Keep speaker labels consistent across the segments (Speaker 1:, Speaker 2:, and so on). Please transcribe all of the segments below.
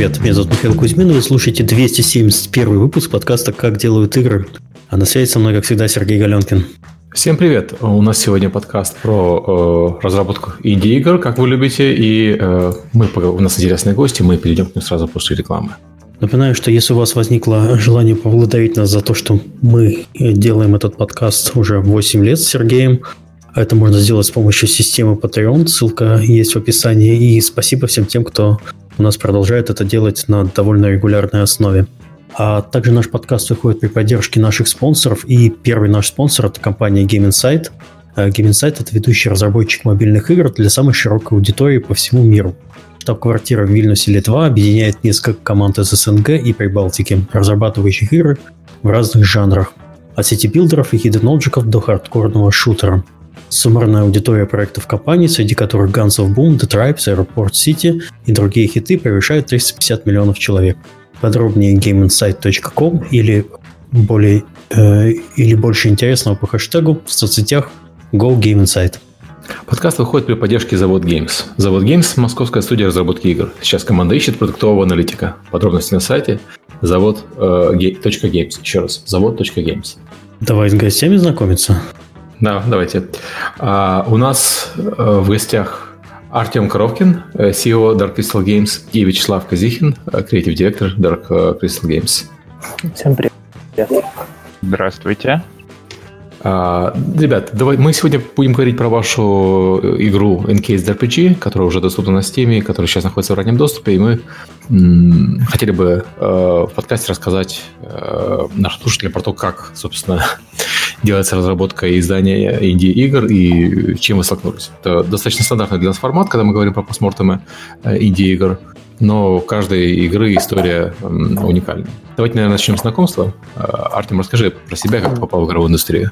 Speaker 1: привет. Меня зовут Михаил Кузьмин, вы слушаете 271 выпуск подкаста «Как делают игры». А на связи со мной, как всегда, Сергей Галенкин.
Speaker 2: Всем привет! У нас сегодня подкаст про э, разработку инди-игр, как вы любите, и э, мы, у нас интересные гости, мы перейдем к ним сразу после рекламы.
Speaker 1: Напоминаю, что если у вас возникло желание поблагодарить нас за то, что мы делаем этот подкаст уже 8 лет с Сергеем, это можно сделать с помощью системы Patreon, ссылка есть в описании. И спасибо всем тем, кто у нас продолжает это делать на довольно регулярной основе. А также наш подкаст выходит при поддержке наших спонсоров. И первый наш спонсор – это компания Game Insight. Game Insight – это ведущий разработчик мобильных игр для самой широкой аудитории по всему миру. Штаб-квартира в Вильнюсе, Литва объединяет несколько команд из СНГ и Прибалтики, разрабатывающих игры в разных жанрах. От city builder ов и hidden object ов до хардкорного шутера – Суммарная аудитория проектов компании, среди которых Guns of Boom, The Tribes, Airport City и другие хиты превышает 350 миллионов человек. Подробнее gameinsight.com или более э, или больше интересного по хэштегу в соцсетях Go Game Insight.
Speaker 2: Подкаст выходит при поддержке Завод Games. Завод Games – московская студия разработки игр. Сейчас команда ищет продуктового аналитика. Подробности на сайте завод.games. Э, Еще раз, завод.games.
Speaker 1: Давай с гостями знакомиться.
Speaker 2: Да, давайте. А, у нас а, в гостях Артем Коровкин, э, CEO Dark Crystal Games, и Вячеслав Казихин, э, креатив директор Dark Crystal Games.
Speaker 3: Всем привет.
Speaker 4: Здравствуйте.
Speaker 2: А, ребят, давай, мы сегодня будем говорить про вашу игру Encased RPG, которая уже доступна на Steam, которая сейчас находится в раннем доступе, и мы м- хотели бы э, в подкасте рассказать э, нашим слушателям про то, как, собственно, делается разработка и издание инди-игр, и чем вы столкнулись. Это достаточно стандартный для нас формат, когда мы говорим про постмортемы э, инди-игр, но у каждой игры история уникальна. Давайте, наверное, начнем с знакомства. Э, Артем, расскажи про себя, как ты попал в игровую индустрию.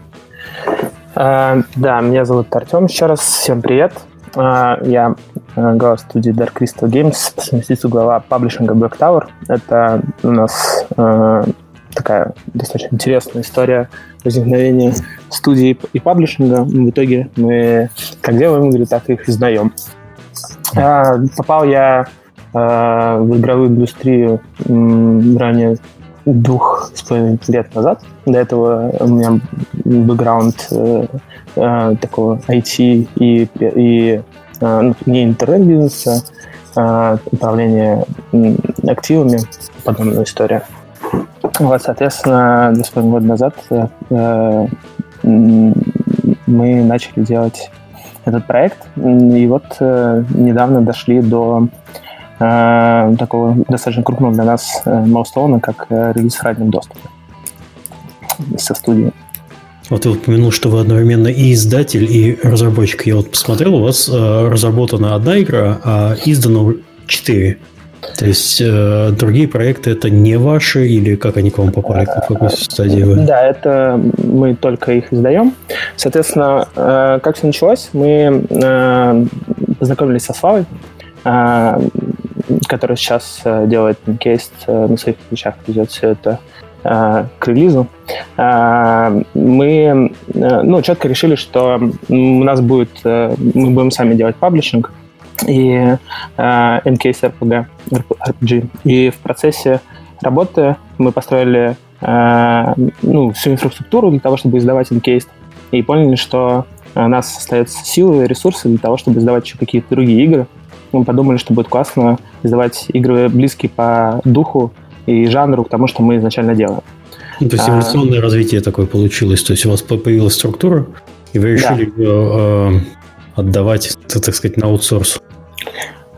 Speaker 3: Uh, да, меня зовут Артем. Еще раз всем привет. Uh, я глава студии Dark Crystal Games, совместитель глава паблишинга Black Tower. Это у нас uh, такая достаточно интересная история возникновения студии и паблишинга. В итоге мы как делаем игры, так их издаем. А, попал я а, в игровую индустрию ранее двух с половиной лет назад. До этого у меня бэкграунд э, э, такого IT и, и э, не интернет-бизнеса, а управление активами, подобная история. Вот, соответственно, два с половиной года назад э, мы начали делать этот проект, и вот э, недавно дошли до э, такого достаточно крупного для нас э, как э, релиз в раннем доступе со студией.
Speaker 1: Вот ты упомянул, что вы одновременно и издатель, и разработчик. Я вот посмотрел, у вас э, разработана одна игра, а издано четыре. То есть э, другие проекты это не ваши или как они к вам попали, в какой стадии вы?
Speaker 3: Да, это мы только их издаем. Соответственно, э, как все началось, мы э, познакомились со Славой, э, который сейчас э, делает кейс э, на своих плечах, ведет все это э, к релизу. Э, мы э, ну, четко решили, что у нас будет, мы будем сами делать паблишинг, и э, MKS RPG, RPG. И в процессе работы мы построили э, ну, всю инфраструктуру для того, чтобы издавать MKS, и поняли, что у нас остаются силы и ресурсы для того, чтобы издавать еще какие-то другие игры. Мы подумали, что будет классно издавать игры близкие по духу и жанру к тому, что мы изначально делаем.
Speaker 1: Ну, то есть эволюционное а, развитие такое получилось. То есть у вас появилась структура, и вы решили да. ее э, отдавать, так сказать, на аутсорс.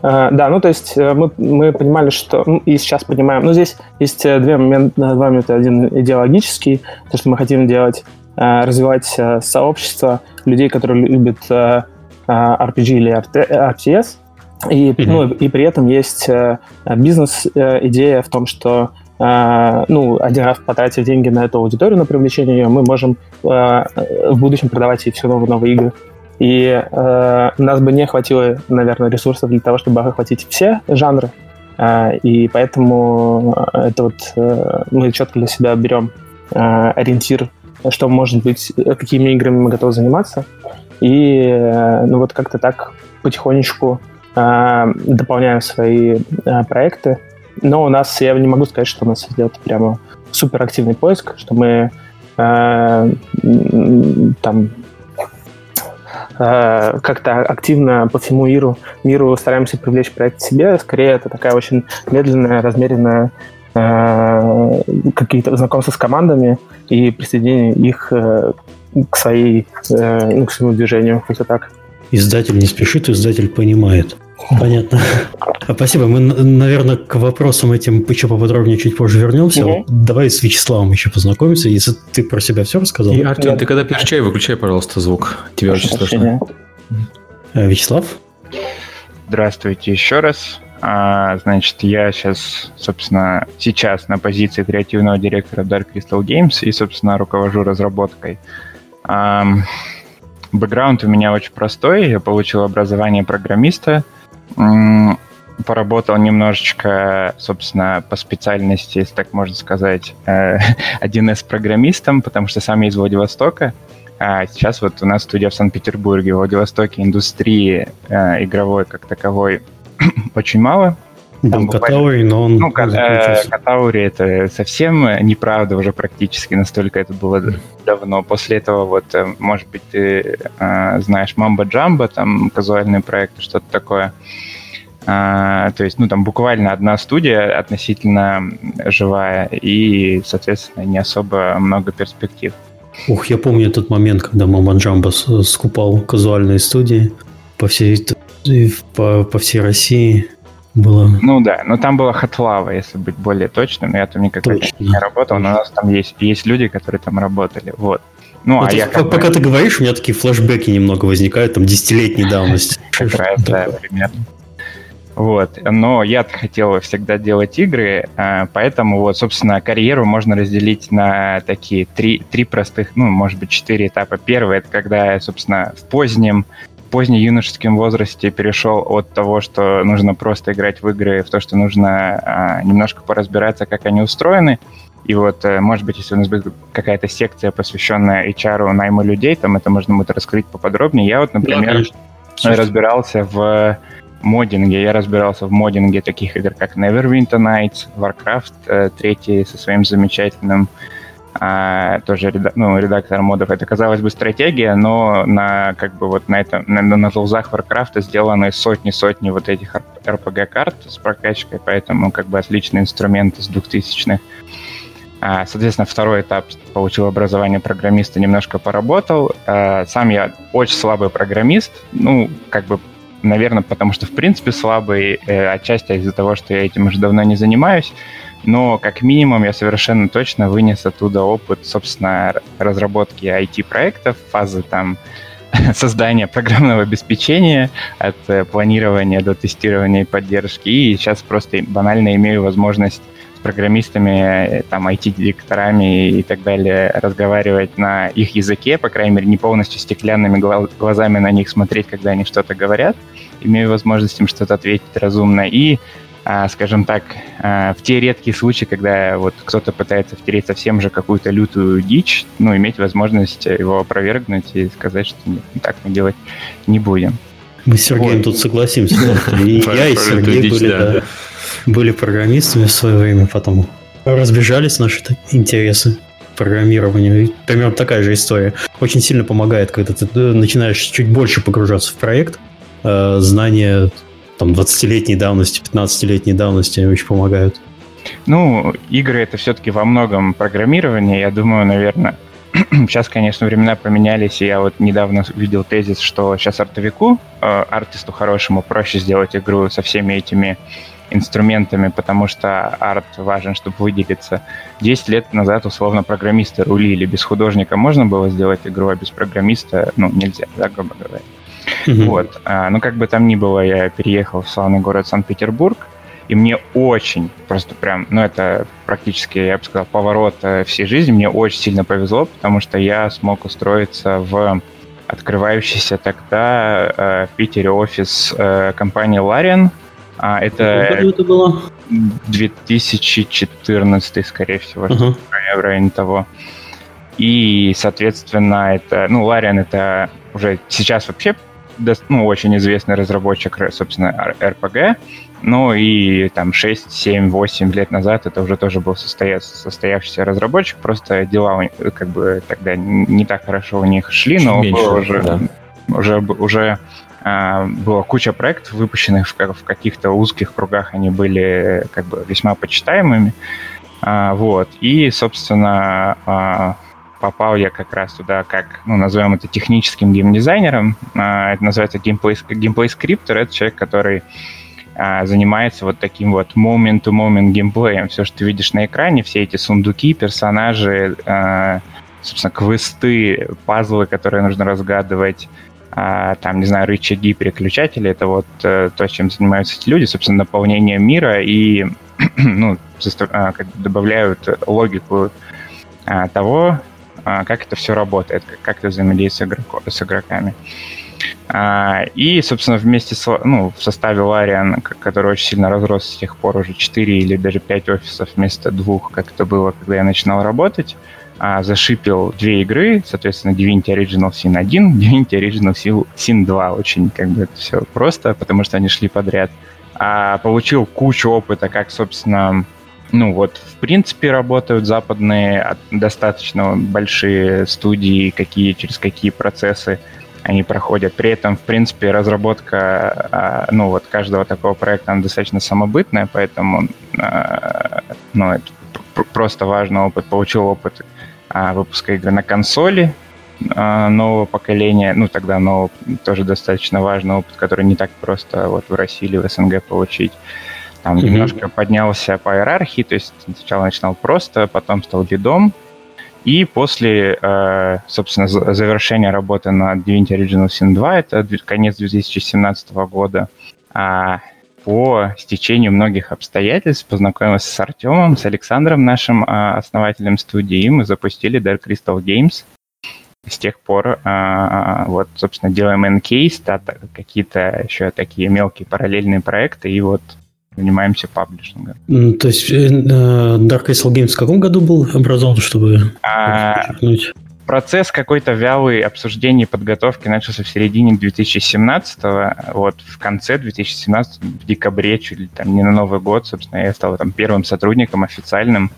Speaker 3: Uh, да, ну то есть э, мы, мы понимали, что и сейчас понимаем, ну здесь есть э, две момента, два момента. Один идеологический, то, что мы хотим делать, uh, развивать сообщество людей, которые любят RPG или RTS, и, mm-hmm. ну, и при этом есть бизнес-идея в том, что ну, один раз потратив деньги на эту аудиторию, на привлечение ее, мы можем в будущем продавать ей все новые новые игры. И э, нас бы не хватило, наверное, ресурсов для того, чтобы охватить все жанры. Э, и поэтому это вот э, мы четко для себя берем э, ориентир, что может быть, какими играми мы готовы заниматься. И э, ну вот как-то так потихонечку э, дополняем свои э, проекты но у нас, я не могу сказать, что у нас идет прямо супер активный поиск, что мы э, там э, как-то активно по всему миру, миру стараемся привлечь проект к себе. Скорее, это такая очень медленная, размеренная э, какие-то знакомства с командами и присоединение их э, к своей, э, ну, к своему движению, как-то так.
Speaker 1: Издатель не спешит, издатель понимает. Понятно. А, спасибо. Мы, наверное, к вопросам этим еще поподробнее чуть позже вернемся. Угу. Давай с Вячеславом еще познакомимся. Если ты про себя все рассказал.
Speaker 2: И, Артем, ты когда пьешь чай, выключай, пожалуйста, звук. Тебя очень слышно.
Speaker 1: А, Вячеслав?
Speaker 4: Здравствуйте еще раз. А, значит, я сейчас, собственно, сейчас на позиции креативного директора Dark Crystal Games и, собственно, руковожу разработкой. А, бэкграунд у меня очень простой. Я получил образование программиста, поработал немножечко, собственно, по специальности, если так можно сказать, 1С-программистом, э, потому что сам я из Владивостока. А сейчас вот у нас студия в Санкт-Петербурге. В Владивостоке индустрии э, игровой как таковой очень мало.
Speaker 1: Был Катаури, но он...
Speaker 4: Ну, э, Катаури это совсем неправда уже практически, настолько это было давно. После этого вот, э, может быть, ты э, знаешь Мамба Джамба, там казуальные проекты, что-то такое. А, то есть, ну, там буквально одна студия относительно живая и, соответственно, не особо много перспектив.
Speaker 1: Ух, я помню этот момент, когда Мама Джамба скупал казуальные студии по всей, по, по всей России было.
Speaker 4: Ну да, но там была Хатлава, если быть более точным. Я там никогда Точно. не работал, но у нас там есть, есть люди, которые там работали. Вот.
Speaker 1: Ну, а я как пока бы... ты говоришь, у меня такие флешбеки немного возникают, там, десятилетней давности.
Speaker 4: Как раз, да, примерно. Вот. Но я хотел всегда делать игры, а, поэтому вот, собственно, карьеру можно разделить на такие три, три простых, ну, может быть, четыре этапа. Первый — это когда собственно, в позднем позднеюношеском возрасте перешел от того, что нужно просто играть в игры, в то, что нужно а, немножко поразбираться, как они устроены. И вот, э, может быть, если у нас будет какая-то секция, посвященная HR, найму людей, там это можно будет раскрыть поподробнее. Я вот, например, да, разбирался в моддинге. Я разбирался в моддинге таких игр, как Neverwinter Nights, Warcraft э, третий со своим замечательным а, тоже ну, редактор модов. Это, казалось бы, стратегия, но на как бы вот на этом на, на тулзах Warcraft сделаны сотни-сотни вот этих RPG-карт с прокачкой, поэтому как бы отличный инструмент из 2000-х. А, соответственно, второй этап получил образование программиста, немножко поработал. А, сам я очень слабый программист, ну, как бы, наверное, потому что, в принципе, слабый, э, отчасти из-за того, что я этим уже давно не занимаюсь но как минимум я совершенно точно вынес оттуда опыт, собственно, разработки IT-проектов, фазы там создания программного обеспечения, от э, планирования до тестирования и поддержки. И сейчас просто банально имею возможность с программистами, э, там, IT-директорами и так далее разговаривать на их языке, по крайней мере, не полностью стеклянными глазами на них смотреть, когда они что-то говорят. Имею возможность им что-то ответить разумно. И скажем так, а, в те редкие случаи, когда вот кто-то пытается втереть совсем же какую-то лютую дичь, ну, иметь возможность его опровергнуть и сказать, что нет, так мы делать не будем.
Speaker 1: Мы с Сергеем вот. тут согласимся. И я, и Сергей были, да, были программистами в свое время, потом разбежались наши интересы программированию. Примерно такая же история. Очень сильно помогает, когда ты э, начинаешь чуть больше погружаться в проект, э, знания там 20-летней давности, 15-летней давности очень помогают.
Speaker 4: Ну, игры это все-таки во многом программирование. Я думаю, наверное, сейчас, конечно, времена поменялись, и я вот недавно видел тезис, что сейчас артовику, э, артисту хорошему, проще сделать игру со всеми этими инструментами, потому что арт важен, чтобы выделиться. 10 лет назад, условно, программисты рулили. Без художника можно было сделать игру, а без программиста, ну, нельзя, да, грубо говоря. Mm-hmm. Вот. А, ну, как бы там ни было, я переехал в славный город Санкт-Петербург, и мне очень, просто прям, ну, это практически, я бы сказал, поворот э, всей жизни. Мне очень сильно повезло, потому что я смог устроиться в открывающийся тогда э, в Питере офис э, компании Larian. А, это, это было? 2014, скорее всего, uh-huh. в районе того. И, соответственно, это, ну, Larian это уже сейчас вообще ну, очень известный разработчик, собственно, RPG. Ну и там 6, 7, 8 лет назад это уже тоже был состоя... состоявшийся разработчик, просто дела как бы тогда не так хорошо у них шли, но Меньше, было уже, да. уже, уже а, была куча проектов, выпущенных в, в каких-то узких кругах, они были как бы весьма почитаемыми. А, вот. И, собственно, а, попал я как раз туда, как, ну, назовем это техническим геймдизайнером. А, это называется геймплей, геймплей скриптор. Это человек, который а, занимается вот таким вот moment-to-moment геймплеем. Все, что ты видишь на экране, все эти сундуки, персонажи, а, собственно, квесты, пазлы, которые нужно разгадывать, там, не знаю, рычаги, переключатели, это вот а, то, чем занимаются эти люди, собственно, наполнение мира и, ну, добавляют логику того, как это все работает, как, это взаимодействует с игроками. А, и, собственно, вместе с, ну, в составе Larian, который очень сильно разрос с тех пор, уже 4 или даже 5 офисов вместо двух, как это было, когда я начинал работать, а, зашипил две игры, соответственно, Divinity Original Sin 1, Divinity Original Sin 2. Очень как бы это все просто, потому что они шли подряд. А получил кучу опыта, как, собственно, ну вот, в принципе, работают западные достаточно большие студии, какие, через какие процессы они проходят. При этом, в принципе, разработка, а, ну вот, каждого такого проекта, она достаточно самобытная, поэтому, а, ну, это просто важный опыт. Получил опыт а, выпуска игры на консоли нового поколения, ну, тогда нового, тоже достаточно важный опыт, который не так просто вот в России или в СНГ получить. Там mm-hmm. немножко поднялся по иерархии, то есть сначала начинал просто, потом стал лидом, и после, э, собственно, завершения работы над Divinity Original Sin 2, это конец 2017 года, а, по стечению многих обстоятельств познакомился с Артемом, с Александром, нашим а, основателем студии, и мы запустили Dark Crystal Games. С тех пор, а, вот, собственно, делаем Encase, какие-то еще такие мелкие параллельные проекты, и вот занимаемся паблишингом.
Speaker 1: То есть э, Dark Crystal Games в каком году был образован, чтобы а, подчеркнуть?
Speaker 4: Процесс какой-то вялый обсуждения и подготовки начался в середине 2017-го. Вот в конце 2017 в декабре, чуть ли там не на Новый год, собственно, я стал там первым сотрудником официальным.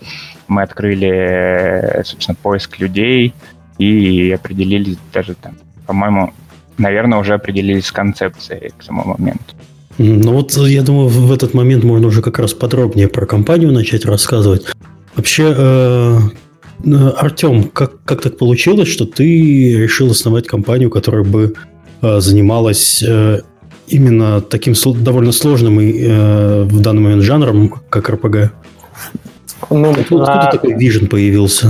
Speaker 4: Мы открыли, собственно, поиск людей и определились даже там, по-моему, наверное, уже определились с концепцией к тому моменту.
Speaker 1: Ну вот я думаю, в этот момент можно уже как раз подробнее про компанию начать рассказывать. Вообще, э, э Артем, как, как так получилось, что ты решил основать компанию, которая бы э, занималась э, именно таким довольно сложным и э, в данный момент жанром, как РПГ? Ну, откуда, а... откуда такой вижен появился?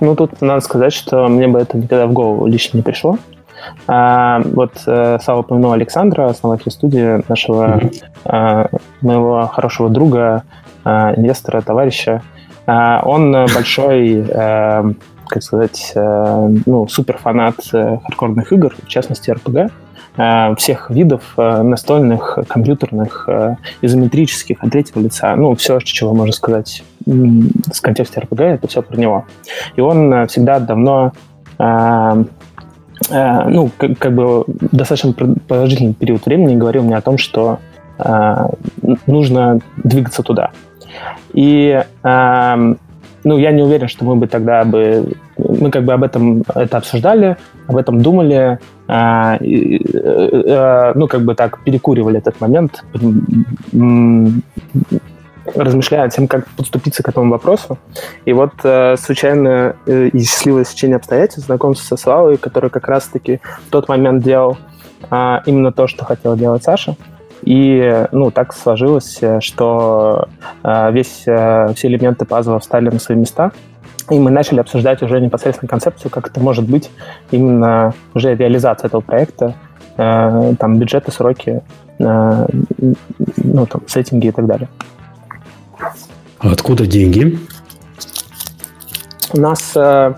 Speaker 3: Ну, тут надо сказать, что мне бы это никогда в голову лично не пришло. А, вот э, Сава упомянул Александра, основателя студии, нашего mm-hmm. моего хорошего друга, а, инвестора, товарища. А, он большой, э, как сказать, э, ну, супер фанат хардкорных игр, в частности RPG всех видов настольных, компьютерных, изометрических, от третьего лица, ну, все, чего можно сказать в контексте RPG, это все про него. И он всегда давно Э, ну, как, как бы достаточно продолжительный период времени говорил мне о том, что э, нужно двигаться туда. И э, ну, я не уверен, что мы бы тогда бы... Мы как бы об этом это обсуждали, об этом думали, э, э, э, ну, как бы так перекуривали этот момент, размышляя над тем, как подступиться к этому вопросу. И вот э, случайно э, и счастливое сечение обстоятельств знакомство со Славой, который как раз-таки в тот момент делал э, именно то, что хотел делать Саша. И, ну, так сложилось, э, что весь, все элементы пазла встали на свои места, и мы начали обсуждать уже непосредственно концепцию, как это может быть именно уже реализация этого проекта, там бюджеты, сроки, ну, там, сеттинги и так далее.
Speaker 1: А откуда деньги?
Speaker 3: У нас, э,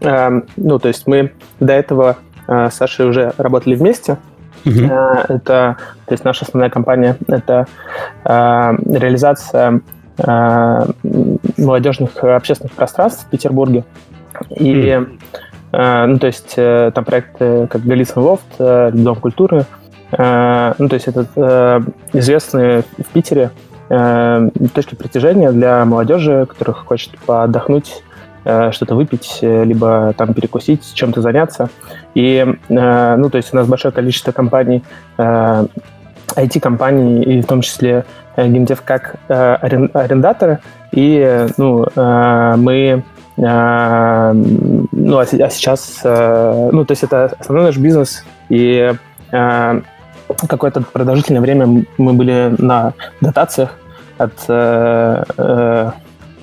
Speaker 3: э, ну, то есть мы до этого э, с Сашей уже работали вместе. Угу. Э, это, то есть наша основная компания – это э, реализация э, молодежных общественных пространств в Петербурге. И ну, то есть там проекты как Голицын Лофт, Дом культуры, ну, то есть это известные в Питере точки притяжения для молодежи, которых хочет поотдохнуть что-то выпить, либо там перекусить, чем-то заняться. И, ну, то есть у нас большое количество компаний, IT-компаний, и в том числе геймдев как арендаторы, и, ну, мы ну, а, а сейчас, ну, то есть это основной наш бизнес, и какое-то продолжительное время мы были на дотациях от,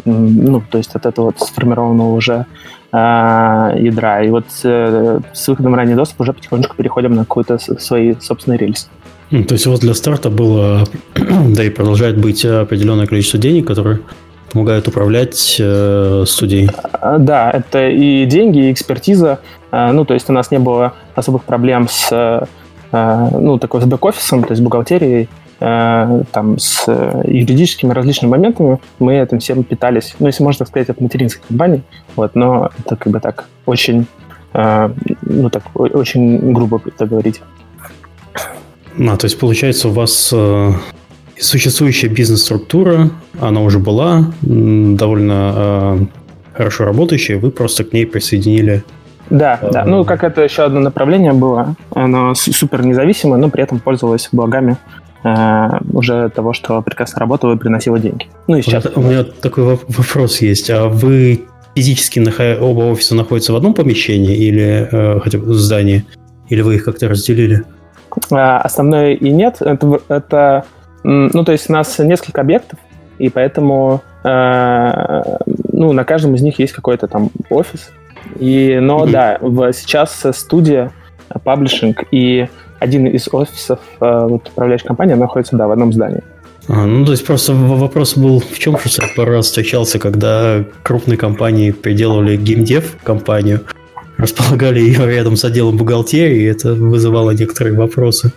Speaker 3: ну, то есть от этого вот сформированного уже ядра. И вот с выходом ранний доступ уже потихонечку переходим на какой-то свои собственные рельсы.
Speaker 1: То есть вот для старта было, да и продолжает быть определенное количество денег, которые помогают управлять э, студией?
Speaker 3: А, да, это и деньги, и экспертиза. А, ну, то есть у нас не было особых проблем с, э, ну, такой с бэк-офисом, то есть бухгалтерией, э, там, с юридическими различными моментами. Мы этим всем питались. Ну, если можно сказать, от материнской компании. Вот, но это как бы так очень, э, ну, так, очень грубо это говорить.
Speaker 1: А, то есть, получается, у вас э, существующая бизнес-структура, она уже была довольно э, хорошо работающая, вы просто к ней присоединили
Speaker 3: да, э, да. Ну, как это еще одно направление было. Оно супер независимое, но при этом пользовалось благами э, уже того, что прекрасно работало и приносило деньги. Ну и сейчас.
Speaker 1: Вот у меня такой вопрос есть. А вы физически оба офиса находятся в одном помещении или э, хотя бы в здании? Или вы их как-то разделили?
Speaker 3: А, основное и нет. Это, это ну, то есть у нас несколько объектов, и поэтому э, ну, на каждом из них есть какой-то там офис. И, но mm-hmm. да, в, сейчас студия, паблишинг и один из офисов э, вот, управляющей компании находится, да, в одном здании.
Speaker 1: А, ну, то есть просто вопрос был в чем, что я пару раз встречался, когда крупные компании приделывали геймдев компанию, располагали ее рядом с отделом бухгалтерии, и это вызывало некоторые вопросы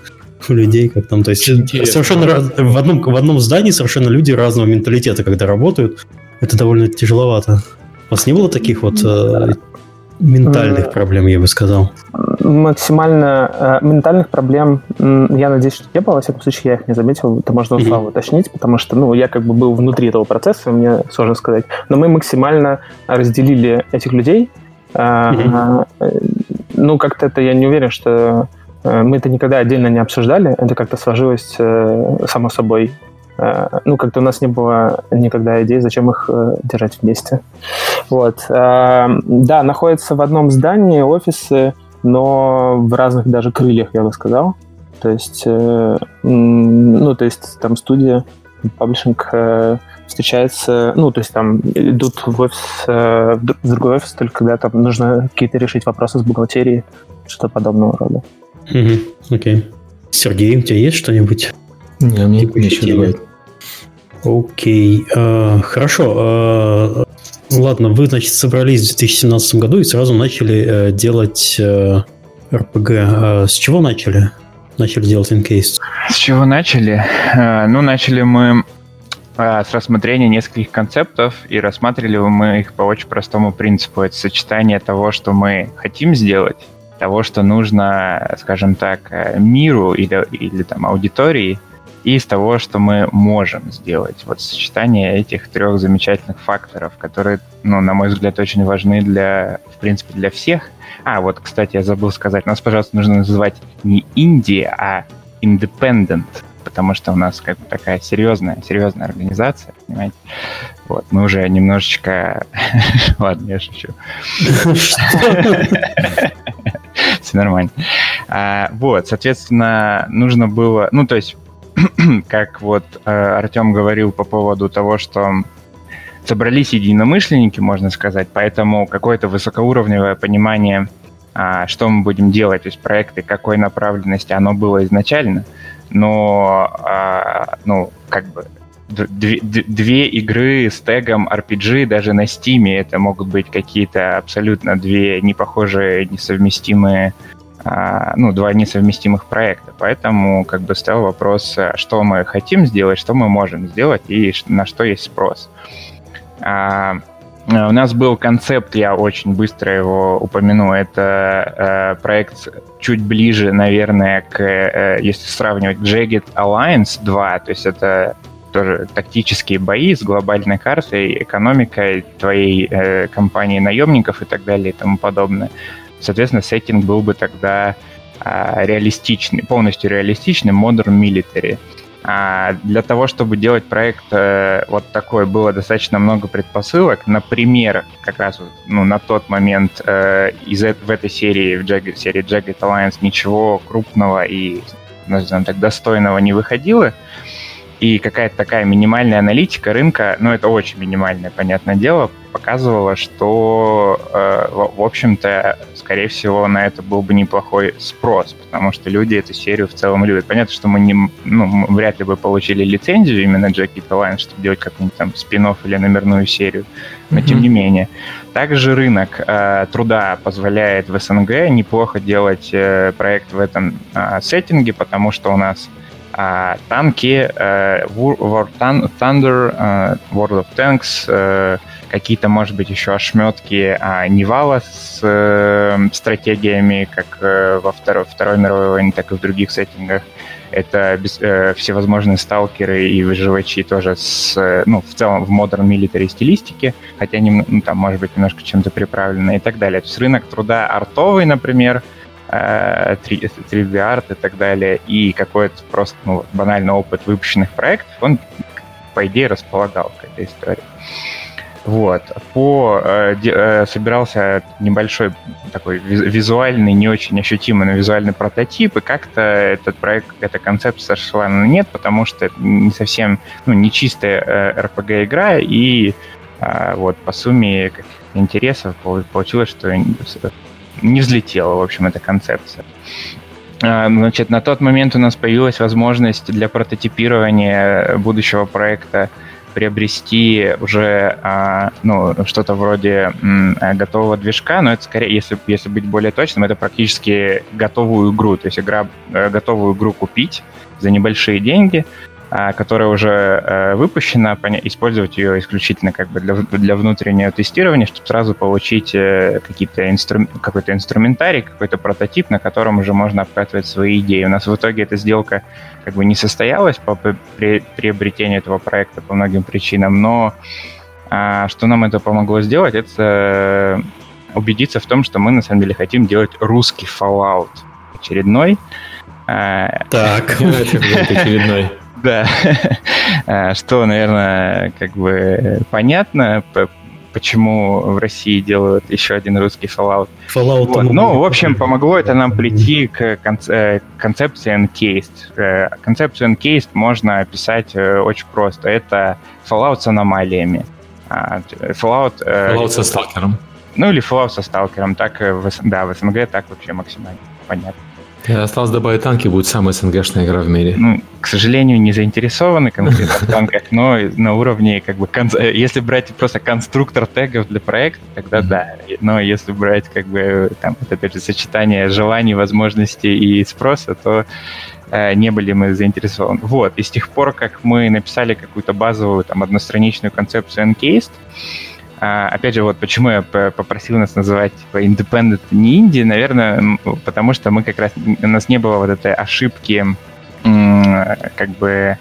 Speaker 1: у людей, как там, то есть Интересно. совершенно раз, в одном в одном здании совершенно люди разного менталитета, когда работают, это довольно тяжеловато. У вас не было таких вот э, ментальных проблем, я бы сказал?
Speaker 3: Максимально э, ментальных проблем, я надеюсь, что не было. Во всяком случае, я их не заметил. Это можно у Славы уточнить, потому что, ну, я как бы был внутри этого процесса, мне сложно сказать. Но мы максимально разделили этих людей. Э, э, ну, как-то это я не уверен, что Э, мы это никогда отдельно не обсуждали, это как-то сложилось э, само собой. Э, ну, как-то у нас не было никогда идей, зачем их держать вместе. Вот. Да, находятся в одном здании офисы, но в разных даже крыльях, я бы сказал. То есть, ну, то есть там студия, паблишинг встречается, ну, то есть там идут в офис, в другой офис, только когда там нужно какие-то решить вопросы с бухгалтерией, что-то подобного рода.
Speaker 1: Окей. Сергей, у тебя есть что-нибудь?
Speaker 2: Не, мне нечего добавить.
Speaker 1: Окей, uh, хорошо. Uh, ладно, вы, значит, собрались в 2017 году и сразу начали uh, делать uh, RPG. Uh, с чего начали? Начали делать Encased?
Speaker 4: С чего начали? Uh, ну, начали мы uh, с рассмотрения нескольких концептов, и рассматривали мы их по очень простому принципу. Это сочетание того, что мы хотим сделать, того, что нужно, скажем так, миру или, или там аудитории, и из того, что мы можем сделать. Вот сочетание этих трех замечательных факторов, которые, ну, на мой взгляд, очень важны для, в принципе, для всех. А, вот, кстати, я забыл сказать, нас, пожалуйста, нужно называть не Индия, а Independent потому что у нас как бы такая серьезная, серьезная организация, понимаете? Вот, мы уже немножечко... Ладно, я шучу. Все нормально. А, вот, соответственно, нужно было... Ну, то есть, как вот э, Артем говорил по поводу того, что собрались единомышленники, можно сказать, поэтому какое-то высокоуровневое понимание, а, что мы будем делать, то есть проекты какой направленности, оно было изначально – но, а, ну, как бы две, две игры с тегом RPG даже на Steam это могут быть какие-то абсолютно две непохожие, несовместимые ну, два несовместимых проекта. Поэтому как бы стал вопрос, а, что мы хотим сделать, что мы можем сделать и на что есть спрос. А, у нас был концепт, я очень быстро его упомяну, это проект чуть ближе, наверное, к, э, если сравнивать, Jagged Alliance 2, то есть это тоже тактические бои с глобальной картой, экономикой твоей э, компании наемников и так далее и тому подобное. Соответственно, сеттинг был бы тогда э, реалистичный, полностью реалистичный, Modern Military. А для того, чтобы делать проект э, вот такой, было достаточно много предпосылок. Например, как раз ну, на тот момент э, из в этой серии, в Jagged, серии Jagged Alliance ничего крупного и, назовем так, достойного не выходило и какая-то такая минимальная аналитика рынка, ну это очень минимальное, понятное дело, показывала, что, э, в, в общем-то, скорее всего, на это был бы неплохой спрос, потому что люди эту серию в целом любят. Понятно, что мы, не, ну, мы вряд ли бы получили лицензию именно Jagged Alliance, чтобы делать какой-нибудь там спин-офф или номерную серию, но mm-hmm. тем не менее. Также рынок э, труда позволяет в СНГ неплохо делать э, проект в этом э, сеттинге, потому что у нас а, танки, э, War Thunder, э, World of Tanks, э, какие-то, может быть, еще ошметки а, Нивала с стратегиями, как во Второй, Второй мировой войне, так и в других сеттингах. Это без, э, всевозможные сталкеры и выживачи тоже с, ну, в целом в модерн military стилистике, хотя, нем, ну, там, может быть, немножко чем-то приправлено и так далее. То есть рынок труда артовый, например, 3D-арт и так далее, и какой-то просто ну, банальный опыт выпущенных проектов, он, по идее, располагал к этой истории. Вот. По, э, э, собирался небольшой такой визуальный, не очень ощутимый, но визуальный прототип, и как-то этот проект, эта концепция сошла на нет, потому что не совсем, ну, не чистая э, RPG-игра, и э, вот по сумме интересов получилось, что не взлетела, в общем, эта концепция. А, значит, на тот момент у нас появилась возможность для прототипирования будущего проекта приобрести уже а, ну, что-то вроде готового движка, но это скорее, если, если быть более точным, это практически готовую игру, то есть игра, э, готовую игру купить за небольшие деньги, которая уже э, выпущена, использовать ее исключительно как бы для, для внутреннего тестирования, чтобы сразу получить э, какие-то инстру, какой-то инструментарий, какой-то прототип, на котором уже можно обкатывать свои идеи. У нас в итоге эта сделка как бы не состоялась по приобретению этого проекта по многим причинам, но а, что нам это помогло сделать, это убедиться в том, что мы на самом деле хотим делать русский Fallout очередной.
Speaker 2: А, так, очередной.
Speaker 4: Да. А, что, наверное, как бы понятно, почему в России делают еще один русский Fallout. Fallout вот. Ну, в общем, помогло это нам прийти к э, концепции Encased. Э, концепцию Encased можно описать э, очень просто. Это Fallout с аномалиями.
Speaker 2: А, Fallout... Fallout со сталкером.
Speaker 4: Ну, или Fallout со сталкером. Так, да, в СНГ так вообще максимально понятно.
Speaker 2: Осталось добавить танки, будет самая СНГшная игра в мире.
Speaker 4: Ну, к сожалению, не заинтересованы конкретно в танках, но на уровне, как бы, э, если брать просто конструктор тегов для проекта, тогда да. Но если брать, как бы, там, вот опять же, сочетание желаний, возможностей и спроса, то э, не были мы заинтересованы. Вот, и с тех пор, как мы написали какую-то базовую, там, одностраничную концепцию Encased, опять же, вот почему я попросил нас называть типа independent не инди, наверное, потому что мы как раз у нас не было вот этой ошибки как бы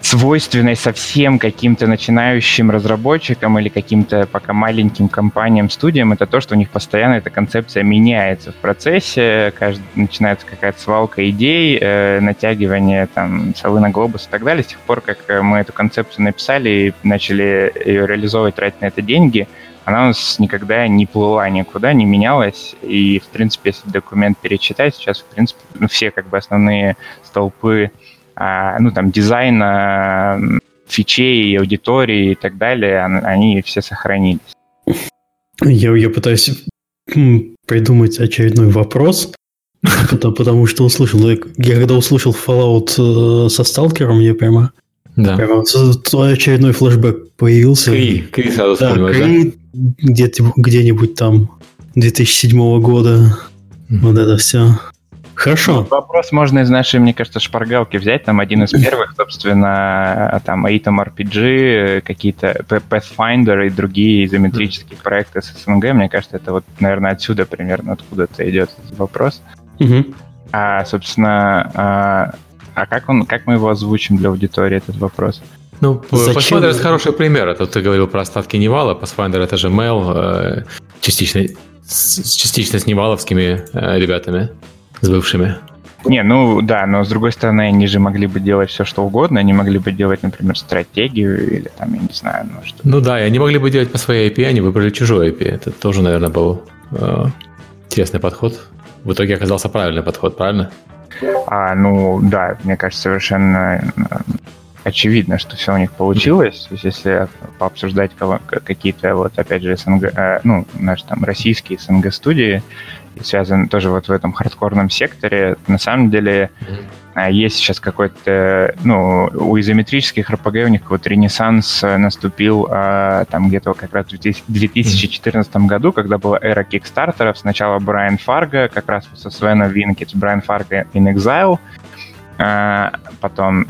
Speaker 4: свойственной совсем каким-то начинающим разработчикам или каким-то пока маленьким компаниям, студиям, это то, что у них постоянно эта концепция меняется в процессе, каждый, начинается какая-то свалка идей, э, натягивание там совы на глобус и так далее. С тех пор, как э, мы эту концепцию написали и начали ее реализовывать, тратить на это деньги, она у нас никогда не плыла никуда, не менялась. И, в принципе, если документ перечитать, сейчас, в принципе, ну, все как бы основные столпы ну, там, дизайна, фичей, аудитории и так далее, они все сохранились.
Speaker 1: Я, я пытаюсь придумать очередной вопрос, потому, потому что услышал, я, когда услышал Fallout э, со Сталкером, я прямо да. Прямо твой очередной флешбэк появился.
Speaker 2: Кри, Кри сразу да,
Speaker 1: Кри, да? Где-нибудь, где-нибудь там 2007 года. Mm-hmm. Вот это все. Хорошо.
Speaker 4: Вопрос можно из нашей, мне кажется, шпаргалки взять. Там один из первых, собственно, там Atom RPG, какие-то Pathfinder и другие изометрические проекты с СНГ. Мне кажется, это вот, наверное, отсюда примерно откуда-то идет этот вопрос.
Speaker 1: Угу.
Speaker 4: А, собственно, а, а как, он, как мы его озвучим для аудитории, этот вопрос?
Speaker 2: Ну, Зачем? Pathfinder это хороший пример. Это ты говорил про остатки Нивала. Pathfinder это же Mail, э, частично, частично с Ниваловскими э, ребятами, с бывшими.
Speaker 4: Не, ну да, но с другой стороны, они же могли бы делать все, что угодно. Они могли бы делать, например, стратегию или там, я не знаю, ну что.
Speaker 2: Ну да, и они могли бы делать по своей IP, они выбрали чужой IP. Это тоже, наверное, был э, интересный подход. В итоге оказался правильный подход, правильно?
Speaker 4: А, ну да, мне кажется, совершенно очевидно, что все у них получилось. То есть, если пообсуждать какие-то, вот, опять же, СНГ, э, ну, наши там российские СНГ-студии, связаны тоже вот в этом хардкорном секторе, на самом деле mm-hmm. есть сейчас какой-то, ну, у изометрических RPG у них вот ренессанс наступил а, там где-то как раз в 2014 mm-hmm. году, когда была эра кикстартеров. Сначала Брайан Фарго, как раз со Свеном Винке, Брайан Фарго inXile, а, потом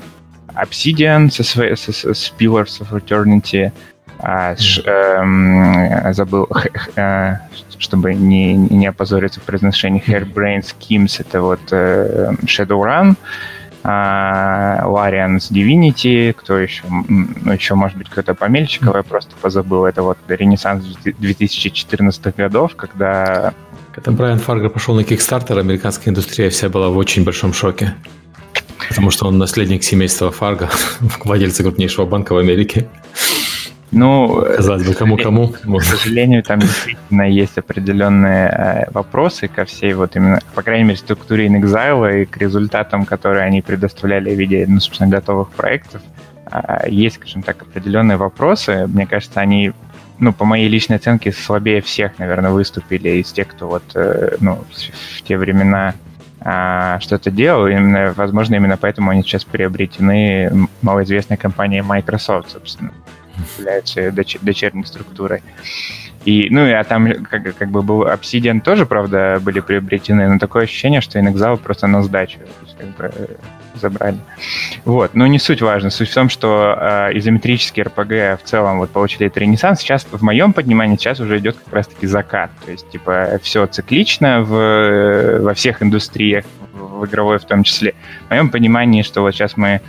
Speaker 4: Obsidian со, своей, со, с Pillars of Eternity, а, ш, эм, забыл, э, чтобы не, не опозориться в произношении, Hairbrain Schemes, это вот э, Shadowrun, а, Larian's Divinity, кто еще, ну, еще, может быть, кто-то помельче, кого я просто позабыл, это вот Ренессанс 2014 годов, когда...
Speaker 2: Когда Брайан Фарго пошел на Kickstarter, американская индустрия вся была в очень большом шоке. Потому что он наследник семейства Фарго, владельца крупнейшего банка в Америке.
Speaker 4: Ну,
Speaker 2: казалось бы, кому-кому.
Speaker 4: К сожалению, там действительно есть определенные э, вопросы ко всей вот именно, по крайней мере, структуре InXile и к результатам, которые они предоставляли в виде, ну, собственно, готовых проектов. А, есть, скажем так, определенные вопросы. Мне кажется, они ну, по моей личной оценке, слабее всех, наверное, выступили из тех, кто вот, э, ну, в те времена а, что-то делал. Именно, возможно, именно поэтому они сейчас приобретены малоизвестной компанией Microsoft, собственно, являются ее доч- дочерней структурой. И, ну, а там как, как бы был Obsidian тоже, правда, были приобретены, но такое ощущение, что Inexal просто на сдачу как бы, э, забрали. Вот, но не суть важно. Суть в том, что э, изометрические RPG в целом вот получили этот ренессанс. Сейчас, в моем понимании, сейчас уже идет как раз-таки закат. То есть, типа, все циклично в, во всех индустриях, в игровой в том числе. В моем понимании, что вот сейчас мы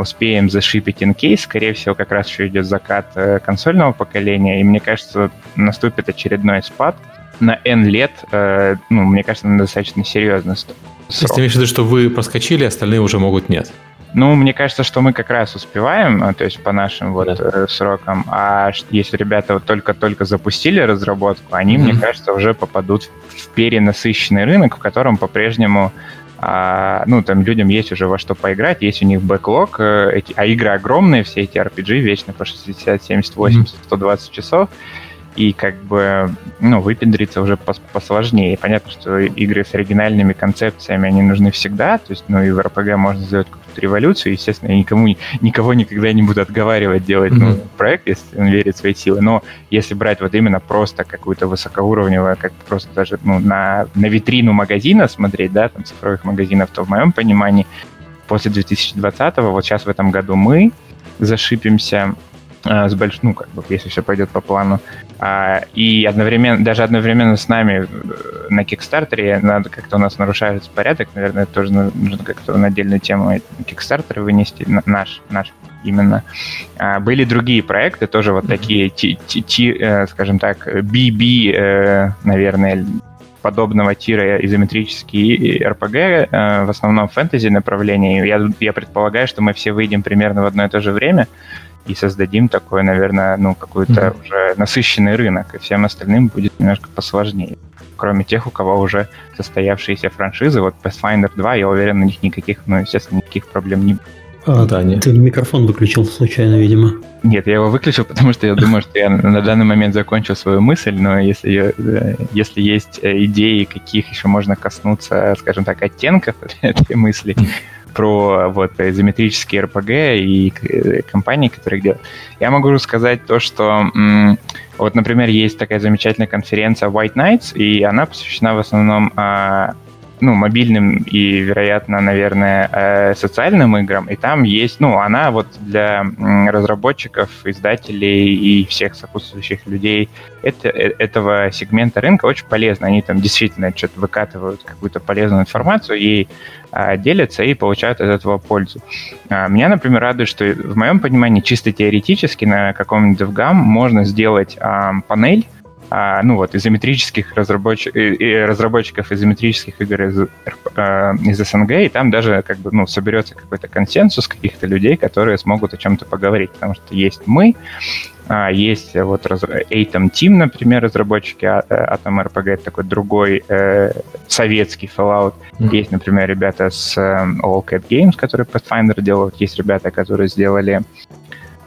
Speaker 4: успеем зашипить инкейс, скорее всего, как раз еще идет закат uh, консольного поколения, и мне кажется, наступит очередной спад на N лет, uh, ну, мне кажется, на достаточно серьезный срок.
Speaker 2: То есть ты имеешь в виду, что вы проскочили, остальные уже могут нет?
Speaker 4: Ну, мне кажется, что мы как раз успеваем, то есть по нашим вот да. срокам. А если ребята вот только-только запустили разработку, они, mm-hmm. мне кажется, уже попадут в перенасыщенный рынок, в котором по-прежнему а, ну, там людям есть уже во что поиграть, есть у них бэклог, э, эти, а игры огромные, все эти RPG, вечно по 60, 70, 80, 120 часов, и как бы, ну, выпендриться уже посложнее. Понятно, что игры с оригинальными концепциями, они нужны всегда, то есть, ну, и в RPG можно сделать какую-то революцию, естественно, я никому, никого никогда не буду отговаривать делать mm-hmm. ну, проект, если он верит в свои силы, но если брать вот именно просто какую-то высокоуровневую, как просто даже, ну, на, на витрину магазина смотреть, да, там, цифровых магазинов, то в моем понимании после 2020-го, вот сейчас в этом году мы зашипимся с большим, ну, как бы, если все пойдет по плану. А, и одновременно, даже одновременно с нами э, на Кикстартере надо как-то у нас нарушается порядок, наверное, тоже нужно как-то на отдельную тему Кикстартер вынести, наш, наш именно. А, были другие проекты, тоже вот такие, ти, ти, ти, э, скажем так, BB, э, наверное, подобного тира изометрические RPG, в основном фэнтези направления. Я, я предполагаю, что мы все выйдем примерно в одно и то же время, и создадим такой, наверное, ну, какой-то mm-hmm. уже насыщенный рынок, и всем остальным будет немножко посложнее. Кроме тех, у кого уже состоявшиеся франшизы, вот Pathfinder 2, я уверен, на них никаких, ну, естественно, никаких проблем не будет.
Speaker 1: А, да, нет. Ты микрофон выключил случайно, видимо.
Speaker 4: Нет, я его выключил, потому что я думаю, что я на данный момент закончил свою мысль, но если, э, если есть э, идеи, каких еще можно коснуться, скажем так, оттенков этой мысли, про вот изометрические RPG и э, компании, которые делают. Я могу сказать то, что вот, например, есть такая замечательная конференция White Nights, и она посвящена в основном а, ну, мобильным и, вероятно, наверное, э, социальным играм. И там есть, ну, она вот для разработчиков, издателей и всех сопутствующих людей это, э, этого сегмента рынка очень полезна. Они там действительно что-то выкатывают какую-то полезную информацию, ей а, делятся и получают от этого пользу. А, меня, например, радует, что в моем понимании чисто теоретически на каком-нибудь DevGam можно сделать панель, а, ну вот, изометрических разработчиков, разработчиков изометрических игр из, а, из СНГ, и там даже как бы, ну, соберется какой-то консенсус каких-то людей, которые смогут о чем-то поговорить, потому что есть мы, а, есть вот раз, Atom Team, например, разработчики а, э, Atom RPG, это такой другой э, советский Fallout. Mm-hmm. Есть, например, ребята с э, All Cat Games, которые Pathfinder делают, есть ребята, которые сделали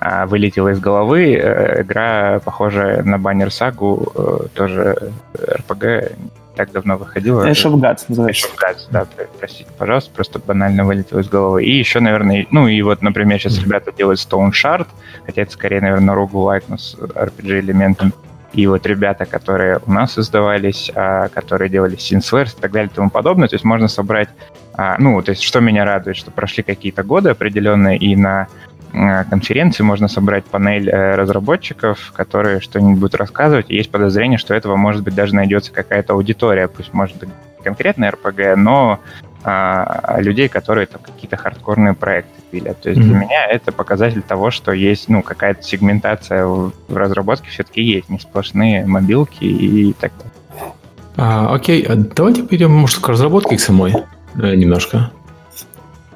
Speaker 4: вылетела из головы. Э, игра, похожая на баннер сагу, э, тоже RPG, так давно выходила.
Speaker 3: Ash of Gods называется.
Speaker 4: Ash of Gods, да, простите, пожалуйста, просто банально вылетело из головы. И еще, наверное, ну и вот, например, сейчас ребята делают Stone Shard, хотя это скорее, наверное, roguelike, но с RPG-элементом. И вот ребята, которые у нас создавались, а, которые делали Sinsverse и так далее и тому подобное, то есть можно собрать, а, ну, то есть что меня радует, что прошли какие-то годы определенные, и на Э, конференции можно собрать панель э, разработчиков, которые что-нибудь будут рассказывать. И есть подозрение, что этого, может быть, даже найдется какая-то аудитория, пусть, может быть, конкретно RPG, но а, людей, которые там какие-то хардкорные проекты пилят. То есть mm-hmm. для меня это показатель того, что есть ну, какая-то сегментация в, в разработке все-таки есть, не сплошные мобилки и так далее.
Speaker 2: А, окей, а давайте перейдем, может, к разработке к самой э, немножко.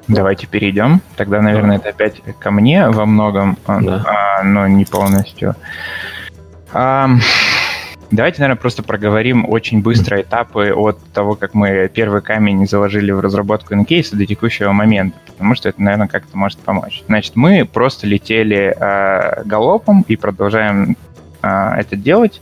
Speaker 4: Давайте перейдем. Тогда, наверное, это опять ко мне во многом, а, да. а, но не полностью. А, давайте, наверное, просто проговорим очень быстро этапы от того, как мы первый камень заложили в разработку инкейса до текущего момента, потому что это, наверное, как-то может помочь. Значит, мы просто летели а, галопом и продолжаем а, это делать.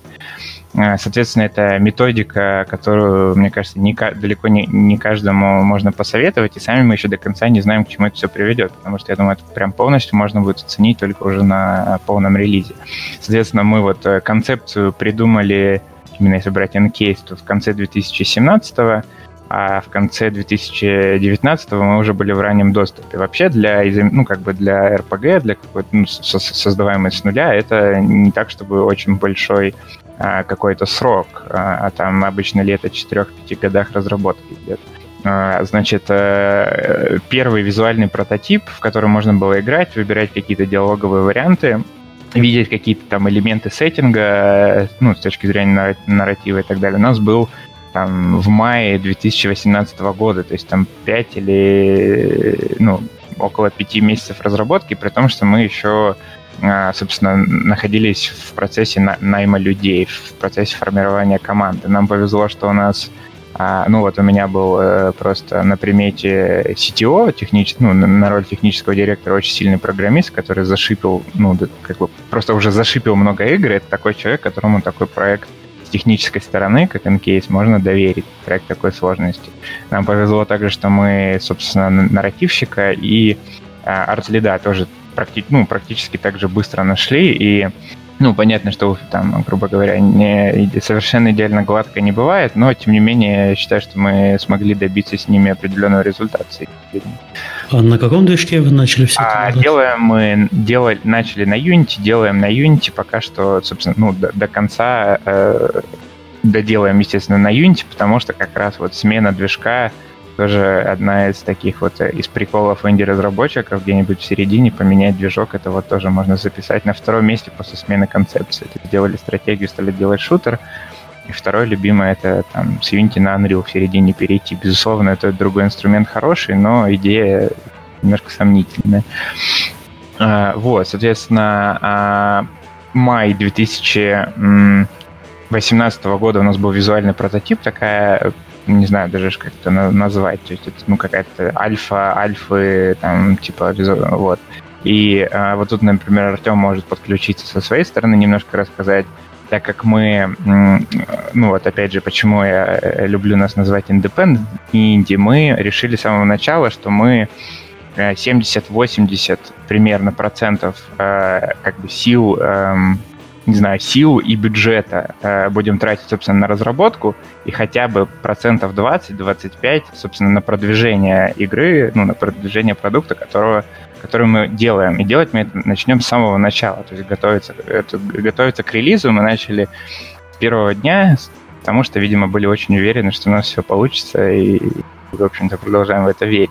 Speaker 4: Э, соответственно, это методика, которую, мне кажется, не, далеко не, не каждому можно посоветовать, и сами мы еще до конца не знаем, к чему это все приведет, потому что, я думаю, это прям полностью можно будет оценить только уже на полном релизе. Соответственно, мы вот э, концепцию придумали, именно если брать NCase, то в конце 2017 а в конце 2019 мы уже были в раннем доступе. Вообще для, ну, как бы для RPG, для какой-то ну, создаваемой с нуля, это не так, чтобы очень большой какой-то срок, а, а там обычно лето 4-5 годах разработки идет. А, значит, э, первый визуальный прототип, в котором можно было играть, выбирать какие-то диалоговые варианты, видеть какие-то там элементы сеттинга, ну, с точки зрения нарратива и так далее, у нас был там в мае 2018 года, то есть там 5 или, ну, около 5 месяцев разработки, при том, что мы еще а, собственно, находились в процессе найма людей, в процессе формирования команды. Нам повезло, что у нас а, ну вот у меня был э, просто на примете CTO, технич... ну, на роль технического директора очень сильный программист, который зашипил, ну, как бы просто уже зашипил много игр. Это такой человек, которому такой проект с технической стороны, как Encase, можно доверить. Проект такой сложности. Нам повезло также, что мы, собственно, нарративщика и а, арт-лида тоже практи- ну, практически так же быстро нашли, и ну, понятно, что там, грубо говоря, не, совершенно идеально гладко не бывает, но, тем не менее, я считаю, что мы смогли добиться с ними определенного результата.
Speaker 1: А на каком движке вы начали все
Speaker 4: а, это Делаем мы, делали, начали на Unity, делаем на Unity пока что, собственно, ну, до, до конца э, доделаем, естественно, на Unity, потому что как раз вот смена движка тоже одна из таких вот э, из приколов инди-разработчиков где-нибудь в середине поменять движок. Это вот тоже можно записать на втором месте после смены концепции. Сделали стратегию, стали делать шутер. И второе любимое это там с Unity на Unreal в середине перейти. Безусловно, это другой инструмент хороший, но идея немножко сомнительная. А, вот, соответственно, а, май 2018 года у нас был визуальный прототип, такая не знаю даже как это назвать, то есть это ну какая-то альфа, альфы, там типа вот. И а, вот тут, например, Артем может подключиться со своей стороны, немножко рассказать, так как мы, ну вот опять же, почему я э, люблю нас называть independent инди, мы решили с самого начала, что мы 70-80 э, примерно процентов э, как бы сил эм, не знаю, сил и бюджета э, будем тратить, собственно, на разработку и хотя бы процентов 20-25, собственно, на продвижение игры, ну, на продвижение продукта, которого, который мы делаем. И делать мы это начнем с самого начала. То есть готовиться, это, готовиться к релизу мы начали с первого дня, потому что, видимо, были очень уверены, что у нас все получится, и в общем-то, продолжаем в это верить.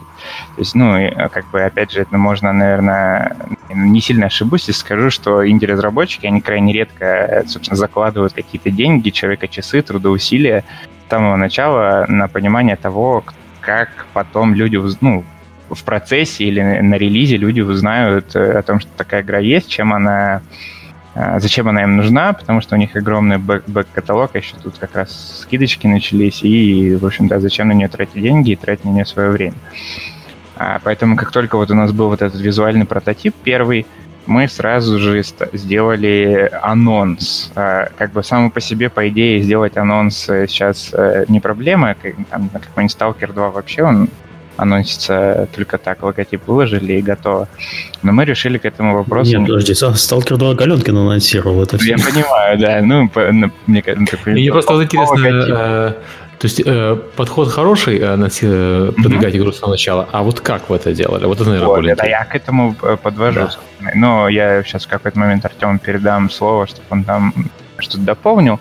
Speaker 4: То есть, ну, а, как бы, опять же, это можно, наверное, не сильно ошибусь, если скажу, что инди-разработчики, они крайне редко, собственно, закладывают какие-то деньги, человека-часы, трудоусилия с самого начала на понимание того, как потом люди, ну, в процессе или на релизе люди узнают э, о том, что такая игра есть, чем она зачем она им нужна, потому что у них огромный бэк-каталог, а еще тут как раз скидочки начались, и, в общем-то, зачем на нее тратить деньги и тратить на нее свое время. А, поэтому, как только вот у нас был вот этот визуальный прототип первый, мы сразу же сделали анонс. А, как бы само по себе, по идее, сделать анонс э, сейчас э, не проблема. Там, какой-нибудь Stalker 2 вообще, он анонсится только так, логотип выложили и готово. Но мы решили к этому вопросу...
Speaker 1: Нет, подожди, Сталкер 2 Галенкин анонсировал это
Speaker 4: все. Я понимаю, да. Ну,
Speaker 2: ну мне кажется... Мне просто вот интересно, э, то есть э, подход хороший, э, э, продвигать игру с самого начала, а вот как вы это делали? Вот это, наверное, вот, более
Speaker 4: Да, я к этому э, подвожу. Да. Но я сейчас в какой-то момент Артему передам слово, чтобы он там что-то дополнил.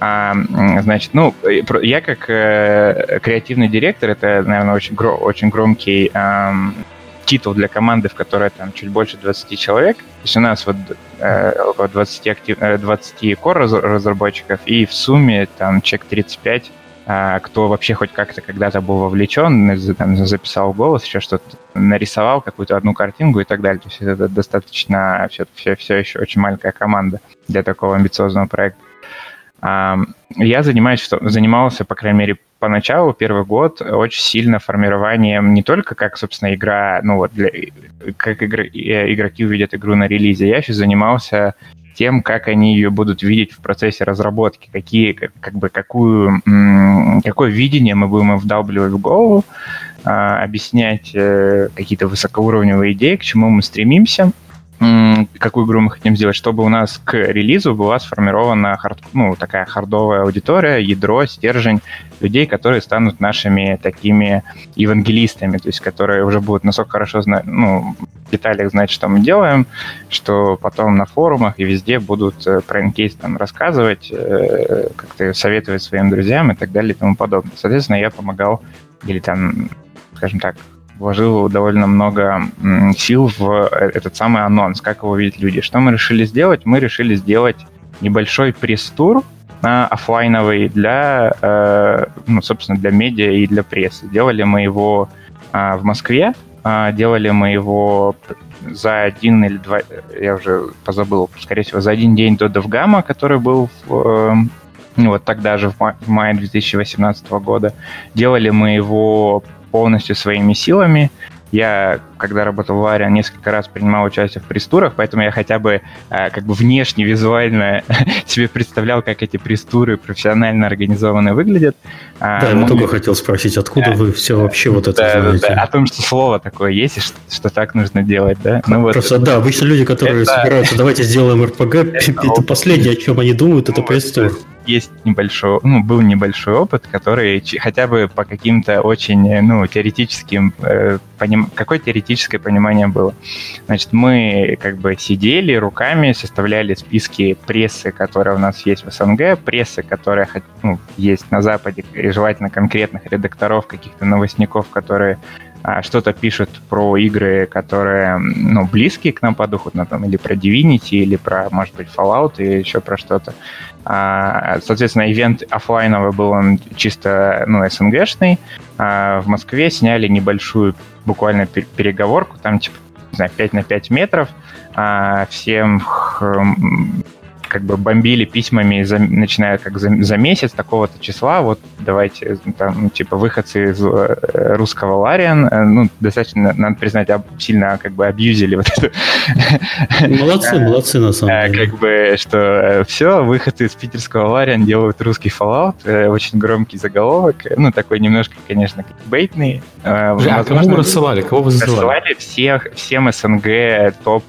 Speaker 4: А, значит, ну, я как э, креативный директор, это, наверное, очень, гро, очень громкий э, титул для команды, в которой там чуть больше 20 человек. То есть у нас вот э, около 20, актив, 20 core разработчиков, и в сумме там человек 35 а, кто вообще хоть как-то когда-то был вовлечен, там, записал голос, еще что-то, нарисовал какую-то одну картинку и так далее. То есть это достаточно все, все, все еще очень маленькая команда для такого амбициозного проекта. Я занимаюсь, занимался, по крайней мере, поначалу, первый год, очень сильно формированием не только как, собственно, игра, ну вот, для, как игр, э, игроки увидят игру на релизе, я еще занимался тем, как они ее будут видеть в процессе разработки, какие, как бы, какую, какое видение мы будем им вдалбливать в голову, а, объяснять э, какие-то высокоуровневые идеи, к чему мы стремимся – какую игру мы хотим сделать, чтобы у нас к релизу была сформирована хард, ну, такая хардовая аудитория, ядро, стержень людей, которые станут нашими такими евангелистами, то есть которые уже будут настолько хорошо знать, ну, в деталях знать, что мы делаем, что потом на форумах и везде будут э, про инкейс там рассказывать, э, как-то советовать своим друзьям и так далее и тому подобное. Соответственно, я помогал или там, скажем так, вложил довольно много сил в э, этот самый анонс, как его видят люди. Что мы решили сделать? Мы решили сделать небольшой пресс-тур э, офлайновый для, э, ну, собственно, для медиа и для прессы. Делали мы его э, в Москве, э, делали мы его за один или два, я уже позабыл, скорее всего, за один день до DevGamma, который был в, э, вот тогда же, в мае 2018 года. Делали мы его полностью своими силами. Я, когда работал в Аре, несколько раз принимал участие в пресс-турах, поэтому я хотя бы э, как бы внешне, визуально себе представлял, как эти пресс-туры профессионально организованно выглядят.
Speaker 1: А, да, я только хотел спросить, откуда да, вы все вообще вот это
Speaker 4: да, знаете? Да, о том, что слово такое есть, и что, что так нужно делать, да?
Speaker 1: Ну, вот Просто, это, да, обычно люди, которые это, собираются, давайте сделаем РПГ, это, это последнее, о чем они думают, это ну, пресс-тур
Speaker 4: есть небольшой, ну, был небольшой опыт, который хотя бы по каким-то очень, ну, теоретическим, э, поним... какое теоретическое понимание было. Значит, мы как бы сидели руками, составляли списки прессы, которая у нас есть в СНГ, прессы, которая ну, есть на Западе, и желательно конкретных редакторов, каких-то новостников, которые что-то пишут про игры, которые ну, близкие к нам по духу, ну, там, или про Divinity, или про, может быть, Fallout, или еще про что-то. А, соответственно, ивент офлайновый был он чисто ну, СНГшный. А, в Москве сняли небольшую буквально переговорку, там типа, не знаю, 5 на 5 метров. Всем как бы бомбили письмами, за, начиная как за, за месяц такого-то числа, вот давайте, там, типа, выходцы из э, русского Лариан, э, ну, достаточно, надо признать, сильно как бы абьюзили вот эту...
Speaker 1: Молодцы, молодцы, на самом
Speaker 4: деле. Как бы, что э, все, выходцы из питерского Лариан делают русский Fallout, очень громкий заголовок, ну, такой немножко, конечно, бейтный.
Speaker 2: А кому вы рассылали? Кого вы
Speaker 4: рассылали? Рассылали всех, всем СНГ топ,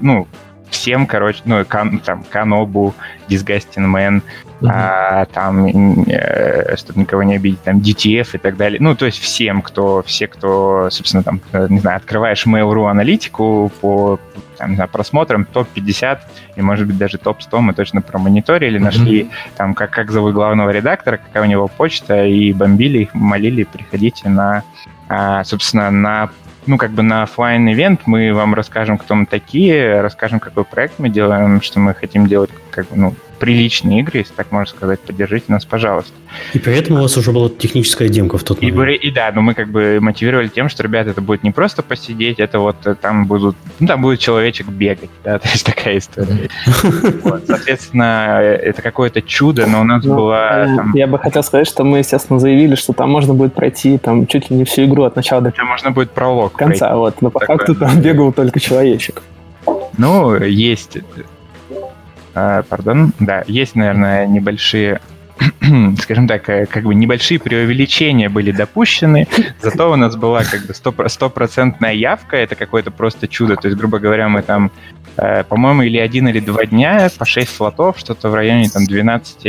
Speaker 4: ну, всем, короче, ну, кан, там, Канобу, Disgusting Man, mm-hmm. а, там, э, чтобы никого не обидеть, там, DTF и так далее. Ну, то есть всем, кто, все, кто, собственно, там, э, не знаю, открываешь Mail.ru аналитику по там, не знаю, просмотрам топ-50 и, может быть, даже топ-100 мы точно промониторили, mm-hmm. нашли там, как, как зовут главного редактора, какая у него почта, и бомбили их, молили, приходите на, а, собственно, на ну, как бы на офлайн ивент мы вам расскажем, кто мы такие, расскажем, какой проект мы делаем, что мы хотим делать, как бы, ну, приличные игры, если так можно сказать, поддержите нас, пожалуйста.
Speaker 1: И при этом у вас уже была техническая демка в тот
Speaker 4: момент. И, и да, но мы как бы мотивировали тем, что, ребята, это будет не просто посидеть, это вот э, там будут, ну, там будет человечек бегать, да, то есть такая история. Соответственно, э, это какое-то чудо, но у нас ну, была...
Speaker 3: Э, я бы хотел сказать, что мы, естественно, заявили, что там можно будет пройти там чуть ли не всю игру от начала до
Speaker 4: Там можно будет пролог
Speaker 3: конца, вот, но по факту там бегал только человечек.
Speaker 4: Ну, есть а, пардон, да, есть, наверное, небольшие скажем так, э, как бы небольшие преувеличения были допущены, зато у нас была как бы стопроцентная явка, это какое-то просто чудо, то есть, грубо говоря, мы там, э, по-моему, или один или два дня по 6 слотов, что-то в районе там 12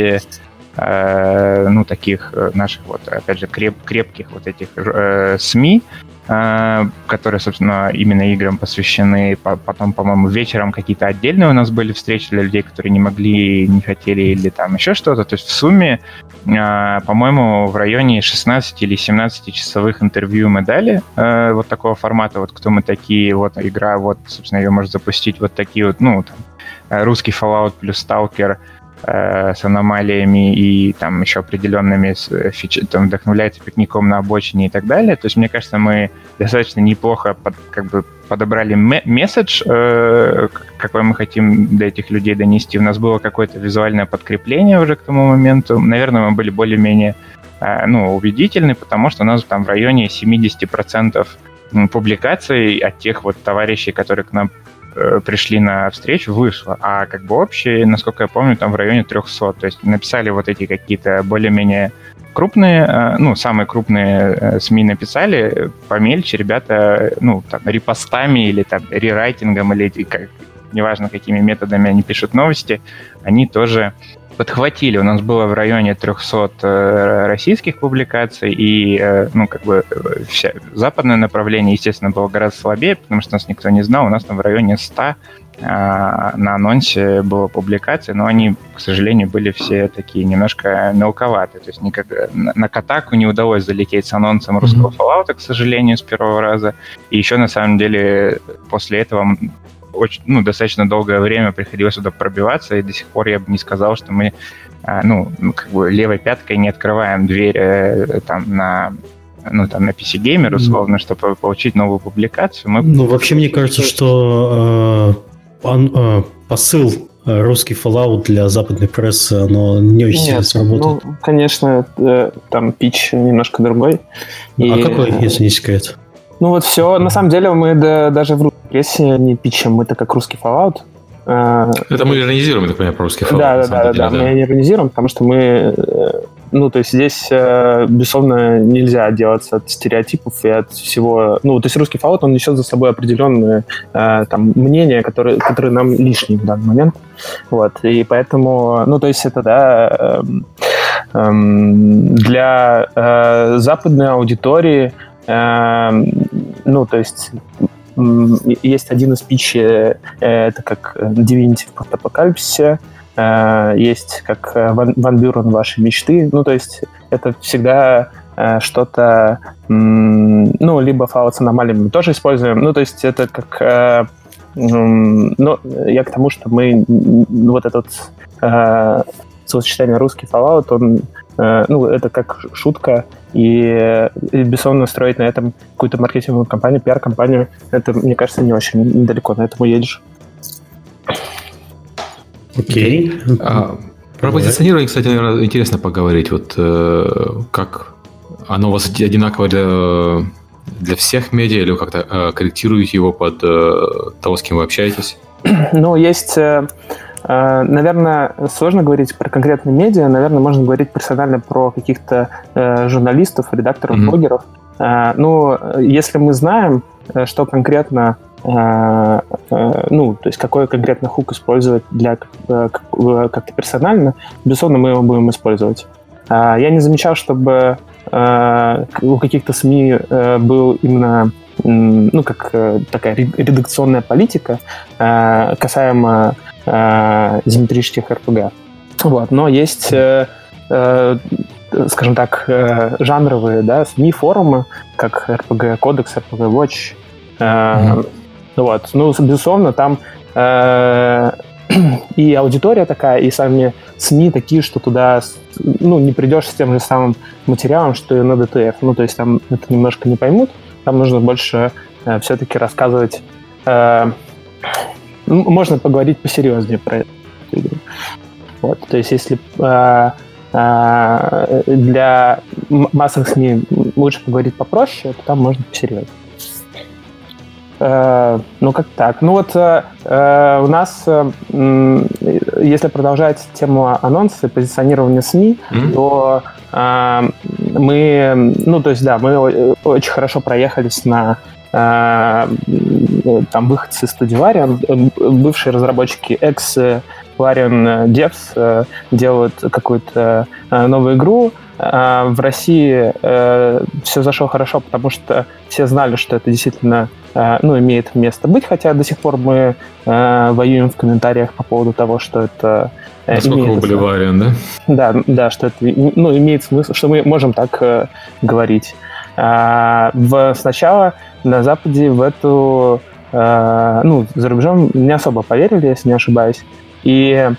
Speaker 4: э, ну, таких наших вот, опять же, креп, крепких вот этих э, СМИ, которые, собственно, именно играм посвящены. Потом, по-моему, вечером какие-то отдельные у нас были встречи для людей, которые не могли, не хотели или там еще что-то. То есть в сумме, а, по-моему, в районе 16 или 17 часовых интервью мы дали а, вот такого формата, вот кто мы такие, вот игра, вот, собственно, ее можно запустить вот такие вот, ну, там, русский Fallout плюс Stalker — Э, с аномалиями и там еще определенными э, фич... там, вдохновляется пикником на обочине и так далее. То есть, мне кажется, мы достаточно неплохо под, как бы подобрали месседж, э, какой мы хотим до этих людей донести. У нас было какое-то визуальное подкрепление уже к тому моменту. Наверное, мы были более-менее э, ну, убедительны, потому что у нас там в районе 70% публикаций от тех вот товарищей, которые к нам Э, пришли на встречу, вышло. А как бы общее, насколько я помню, там в районе 300. То есть написали вот эти какие-то более-менее крупные, э, ну, самые крупные э, СМИ написали, помельче ребята, ну, там, репостами или там рерайтингом, или как, неважно, какими методами они пишут новости, они тоже подхватили. У нас было в районе 300 э, российских публикаций, и, э, ну, как бы, э, вся, западное направление, естественно, было гораздо слабее, потому что нас никто не знал. У нас там в районе 100 на анонсе было публикации, но они, к сожалению, были все такие немножко мелковатые. То есть никак, на Катаку не удалось залететь с анонсом русского Fallout, к сожалению, с первого раза. И еще, на самом деле, после этого очень, ну, достаточно долгое время приходилось сюда пробиваться, и до сих пор я бы не сказал, что мы, а, ну, ну, как бы левой пяткой не открываем дверь э, там на ну, там, на PC Gamer, условно, mm. чтобы получить новую публикацию. Мы...
Speaker 1: Ну, вообще, мне кажется, что э, он, э, посыл э, русский Fallout для западной прессы, оно не очень сильно сработает.
Speaker 3: Ну, конечно, э, там пич немножко другой.
Speaker 1: А и... какой, если не секрет?
Speaker 3: Ну вот все, на самом деле мы да, даже в прессе не пичем, так как русский Fallout.
Speaker 2: Э, Это мы иронизируем, я так понимаю, про русский Fallout.
Speaker 3: Да, да, да, да, да, мы иронизируем, потому что мы, э, ну, то есть здесь, э, безусловно, нельзя отделаться от стереотипов и от всего, ну, то есть русский Fallout, он несет за собой определенные там мнения, которые, которые нам лишние в данный момент, вот, и поэтому, ну, то есть это, да, эм, эм, для западной аудитории Эм, ну, то есть есть один из питчей, э, это как Divinity в постапокалипсисе, э, есть как Ван, Ван Бюрен «Ваши мечты». Ну, то есть это всегда э, что-то, ну, либо Fallout с аномалиями мы тоже используем. Ну, то есть это как... Ну, я к тому, что мы вот этот словосочетание русский Fallout, он, ну, это как шутка, и, и бессонно строить на этом какую-то маркетинговую компанию, пиар-компанию, это, мне кажется, не очень далеко, на этом уедешь.
Speaker 1: Окей. Okay.
Speaker 2: А, про позиционирование, кстати, наверное, интересно поговорить. Вот э, как оно у вас одинаково для, для всех медиа, или вы как-то э, корректируете его под э, того, с кем вы общаетесь?
Speaker 3: Ну, есть... Э, Э, наверное, сложно говорить про конкретные медиа. Наверное, можно говорить персонально про каких-то э, журналистов, редакторов, mm-hmm. блогеров. Э, ну, если мы знаем, что конкретно э, э, ну, то есть какой конкретно хук использовать для э, как-то персонально, безусловно, мы его будем использовать. Э, я не замечал, чтобы э, у каких-то СМИ э, был именно ну, как э, такая редакционная политика э, касаемо э, изометрических РПГ. Вот. Но есть, э, э, скажем так, э, жанровые да, СМИ, форумы, как RPG Кодекс, RPG Watch. Э, mm-hmm. Вот. Ну, безусловно, там э, и аудитория такая, и сами СМИ такие, что туда ну, не придешь с тем же самым материалом, что и на DTF. Ну, то есть там это немножко не поймут. Там нужно больше э, все-таки рассказывать. Э, можно поговорить посерьезнее про это. Вот, то есть если э, э, для массовых СМИ лучше поговорить попроще, то там можно посерьезнее. Э, ну, как так. Ну вот э, э у нас, э, если продолжать тему анонсов и позиционирования СМИ, mm-hmm. то э, мы, ну, то есть, да, мы очень хорошо проехались на э, там выходцы из студии Varian, бывшие разработчики X Varian Devs делают какую-то новую игру, в России все зашло хорошо, потому что все знали, что это действительно Э, ну, имеет место быть, хотя до сих пор мы э, воюем в комментариях по поводу того, что это
Speaker 2: э, Насколько имеет... вариант, да?
Speaker 3: Да, да, что это ну, имеет смысл, что мы можем так э, говорить. А, в, сначала на Западе в эту, э, ну, за рубежом не особо поверили, если не ошибаюсь. И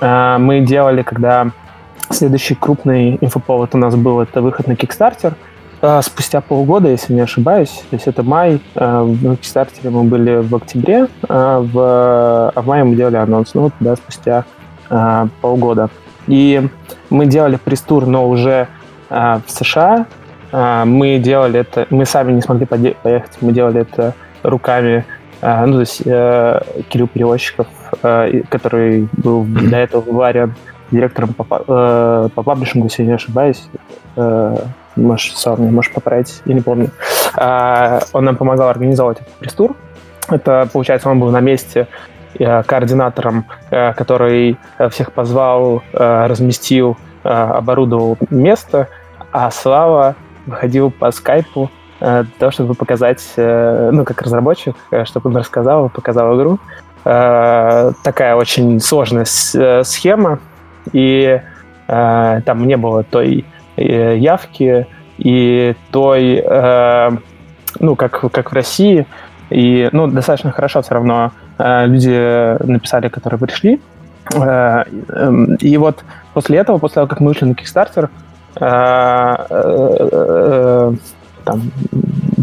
Speaker 3: э, мы делали, когда следующий крупный инфоповод у нас был, это выход на Kickstarter – а, спустя полгода, если не ошибаюсь, то есть это май, а, в Kickstarter мы были в октябре, а в, а в мае мы делали анонс, ну вот, да, спустя полгода. И мы делали пресс-тур, но уже в США. Мы делали это, мы сами не смогли поехать, мы делали это руками, ну, то есть Кирилл Перевозчиков, который был до этого вариант директором по, э, по паблишингу, если я не ошибаюсь, э, можешь сам меня можешь поправить, я не помню. Э, он нам помогал организовать этот пресс-тур. Это, получается, он был на месте э, координатором, э, который всех позвал, э, разместил, э, оборудовал место, а Слава выходил по скайпу э, для того, чтобы показать, э, ну, как разработчик, э, чтобы он рассказал, показал игру. Э, такая очень сложная э, схема, и э, там не было той э, явки и той, э, ну, как, как в России, и, ну, достаточно хорошо все равно э, люди написали, которые пришли. Э, э, и вот после этого, после того, как мы вышли на Kickstarter, э, э, э, там,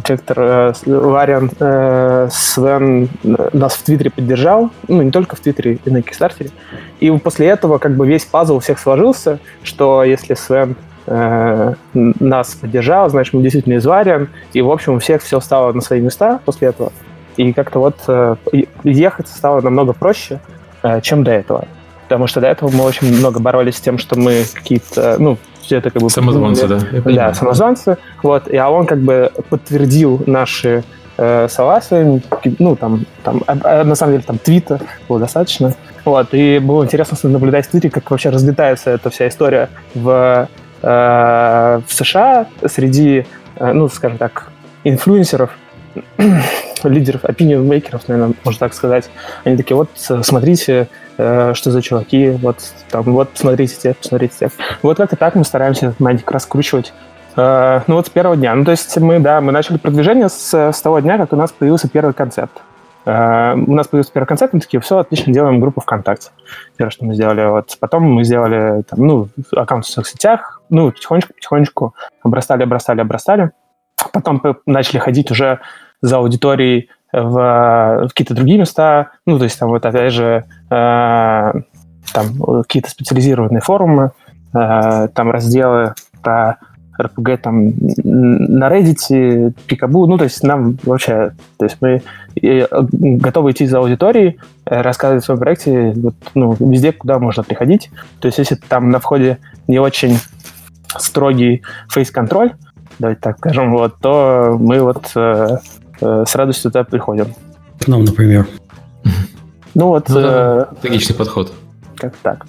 Speaker 3: директор э, Лариан э, Свен нас в Твиттере поддержал, ну, не только в Твиттере, и на Кикстартере. И после этого как бы весь пазл у всех сложился, что если Свен э, нас поддержал, значит, мы действительно из Вариан, и, в общем, у всех все стало на свои места после этого. И как-то вот э, ехать стало намного проще, э, чем до этого. Потому что до этого мы очень много боролись с тем, что мы какие-то, ну, все это как бы...
Speaker 2: Самозванцы, да.
Speaker 3: Да, самозванцы. Вот, и а он как бы подтвердил наши э, согласия, ну, там, там а, а, на самом деле, там, твита было достаточно. Вот, и было интересно наблюдать в твите, как вообще разлетается эта вся история в, э, в США среди, э, ну, скажем так, инфлюенсеров, лидеров, opinion makers, наверное, можно так сказать. Они такие, вот, смотрите, э, что за чуваки, вот, там, вот, посмотрите тех, посмотрите тех. Вот как-то так мы стараемся этот мантик раскручивать. Э, ну, вот с первого дня. Ну, то есть мы, да, мы начали продвижение с, с того дня, как у нас появился первый концепт. Uh, у нас появился первый концепт, мы такие, все, отлично, делаем группу ВКонтакте. Первое, что мы сделали. Вот потом мы сделали, там, ну, аккаунт в соцсетях, ну, потихонечку-потихонечку обрастали, обрастали, обрастали. Потом начали ходить уже за аудиторией в, в какие-то другие места, ну, то есть там вот опять же э, там какие-то специализированные форумы, э, там разделы про RPG там на Reddit, Пикабу, ну, то есть нам вообще, то есть мы готовы идти за аудиторией, э, рассказывать о своем проекте вот, ну, везде, куда можно приходить. То есть если там на входе не очень строгий фейс-контроль, давайте так скажем, вот, то мы вот э, Э, с радостью туда приходим.
Speaker 1: К нам, например.
Speaker 3: Ну вот... Ну,
Speaker 2: да, э, логичный подход.
Speaker 3: Как так.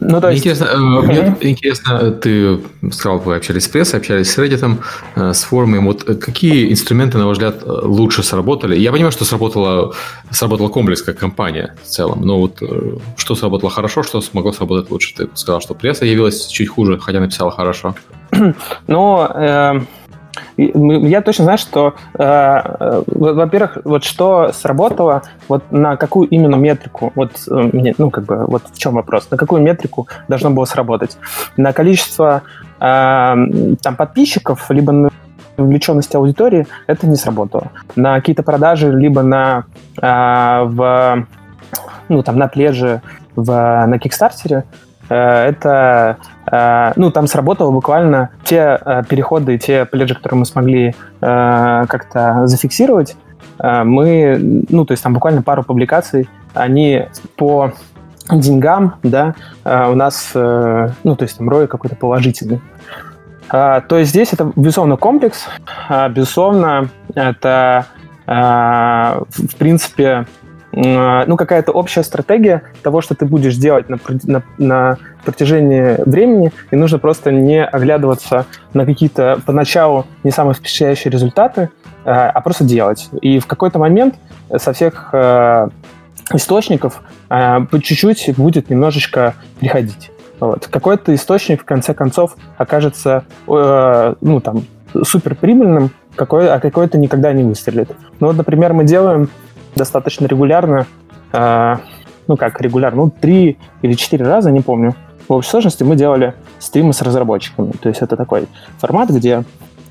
Speaker 2: Ну, то есть... Интересно, mm-hmm. мне интересно, ты сказал, вы общались с прессой, общались с Reddit, э, с форумом. Вот какие инструменты, на ваш взгляд, лучше сработали? Я понимаю, что сработала, сработала комплекс как компания в целом, но вот что сработало хорошо, что смогло сработать лучше? Ты сказал, что пресса явилась чуть хуже, хотя написала хорошо.
Speaker 3: Ну, э, я точно знаю, что, э, э, во-первых, вот что сработало, вот на какую именно метрику, вот, э, ну, как бы, вот в чем вопрос, на какую метрику должно было сработать? На количество э, там подписчиков, либо на вовлеченность аудитории, это не сработало. На какие-то продажи, либо на, э, в, ну, там, на плеже, в, на Кикстартере, это Э, ну, там сработало буквально те э, переходы, те пледжи, которые мы смогли э, как-то зафиксировать, мы, ну, то есть там буквально пару публикаций, они по деньгам, да, у нас, ну, то есть там рой какой-то положительный. То есть здесь это, безусловно, комплекс, безусловно, это, в принципе, ну, какая-то общая стратегия того, что ты будешь делать на, на, на протяжении времени, и нужно просто не оглядываться на какие-то поначалу не самые впечатляющие результаты, э, а просто делать. И в какой-то момент со всех э, источников э, по чуть-чуть будет немножечко приходить. Вот. Какой-то источник, в конце концов, окажется ну, там, суперприбыльным, какой, а какой-то никогда не выстрелит. Ну вот, например, мы делаем достаточно регулярно, э, ну как регулярно, ну три или четыре раза, не помню. В общей сложности мы делали стримы с разработчиками. То есть это такой формат, где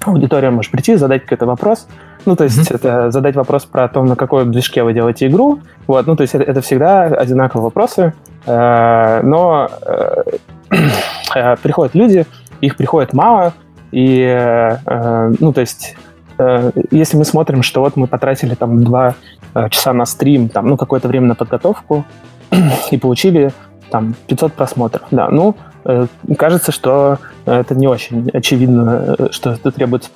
Speaker 3: аудитория может прийти, задать какой-то вопрос. Ну, то есть mm-hmm. это задать вопрос про то, на какой движке вы делаете игру. Вот, ну, то есть это, это всегда одинаковые вопросы. Э, но э, э, приходят люди, их приходит мало, и, э, ну, то есть Э, если мы смотрим, что вот мы потратили там два э, часа на стрим, там, ну, какое-то время на подготовку и получили там 500 просмотров, да, ну, э, кажется, что это не очень очевидно, что это требуется,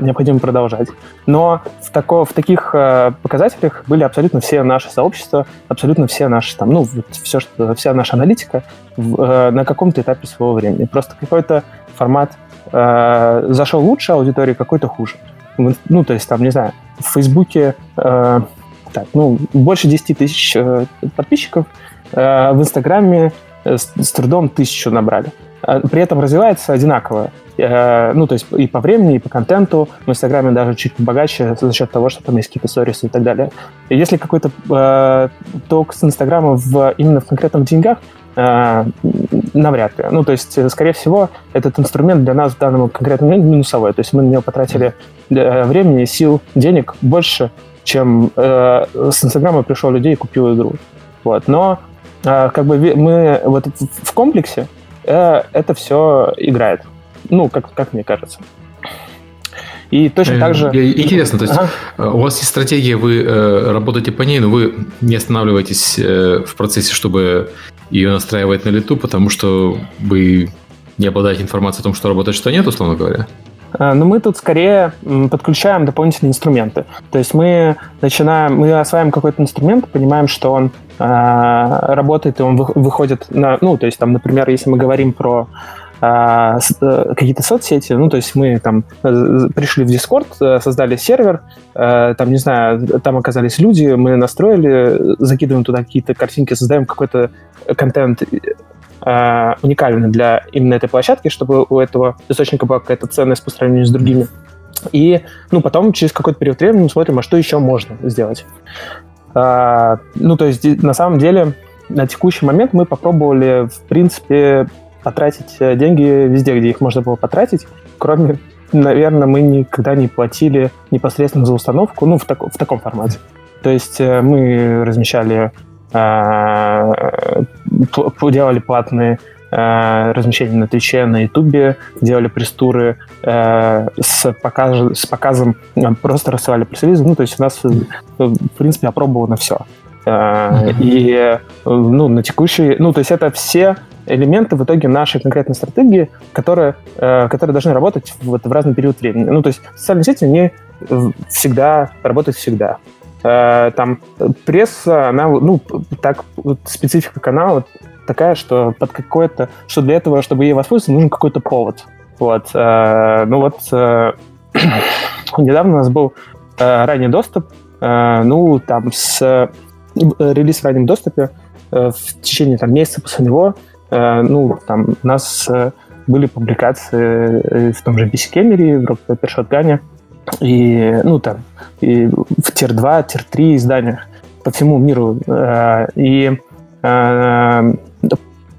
Speaker 3: необходимо продолжать. Но в, тако, в таких показателях были абсолютно все наши сообщества, абсолютно все наши, там, ну, все, что, вся наша аналитика в, на каком-то этапе своего времени. Просто какой-то формат зашел лучше аудитории, какой-то хуже ну, то есть там, не знаю, в Фейсбуке э, так, ну, больше 10 тысяч э, подписчиков, э, в Инстаграме э, с, с трудом тысячу набрали. Э, при этом развивается одинаково. Э, ну, то есть и по времени, и по контенту. В Инстаграме даже чуть богаче за счет того, что там есть какие-то сторисы и так далее. Если какой-то э, ток с Инстаграма в, именно в конкретных деньгах, э, навряд ли. Ну, то есть, скорее всего, этот инструмент для нас в данном конкретном минусовой. То есть мы на него потратили времени, сил, денег больше, чем э, с Инстаграма пришел людей и купил игру. Вот. Но э, как бы мы вот в комплексе э, это все играет. Ну, как, как мне кажется. И точно так же...
Speaker 2: Интересно, то есть ага. у вас есть стратегия, вы э, работаете по ней, но вы не останавливаетесь э, в процессе, чтобы ее настраивать на лету, потому что вы не обладаете информацией о том, что работает, что нет, условно говоря?
Speaker 3: А, но мы тут скорее подключаем дополнительные инструменты. То есть мы начинаем, мы осваиваем какой-то инструмент, понимаем, что он э, работает, и он выходит на, ну, то есть там, например, если мы говорим про а, э, какие-то соцсети, ну, то есть мы там э, пришли в Discord, э, создали сервер, там, не знаю, там оказались люди, мы настроили, закидываем туда какие-то картинки, создаем какой-то контент уникальный для именно этой площадки, чтобы у этого источника была какая-то ценность по сравнению с другими. И, ну, потом через какой-то период времени мы смотрим, а что еще можно сделать. Ну, то есть, на самом деле, на текущий момент мы попробовали, в принципе, потратить э, деньги везде, где их можно было потратить, кроме, наверное, мы никогда не платили непосредственно за установку, ну, в, так, в таком формате. То есть э, мы размещали, э, делали платные размещения на Твиче, на Ютубе, делали пресс-туры с, показ, с показом, просто рассылали пресс-релизы. Ну, то есть у нас, в принципе, опробовано все. Mm-hmm. И ну, на текущий... Ну, то есть это все элементы в итоге нашей конкретной стратегии, которые, э, которые должны работать вот в разный период времени. Ну, то есть социальные сети, не всегда работают всегда. Э, там пресса, она, ну, так, специфика канала такая, что под какое-то, что для этого, чтобы ей воспользоваться, нужен какой-то повод. Вот, э, ну вот, э, недавно у нас был ранний доступ, ну, там, с релиз в раннем доступе, в течение там месяца после него, ну, там, у нас были публикации в том же BC Camera, в Rock Paper Shotgun, и, ну, там, и в tier-2, tier-3 изданиях по всему миру. Э, и э,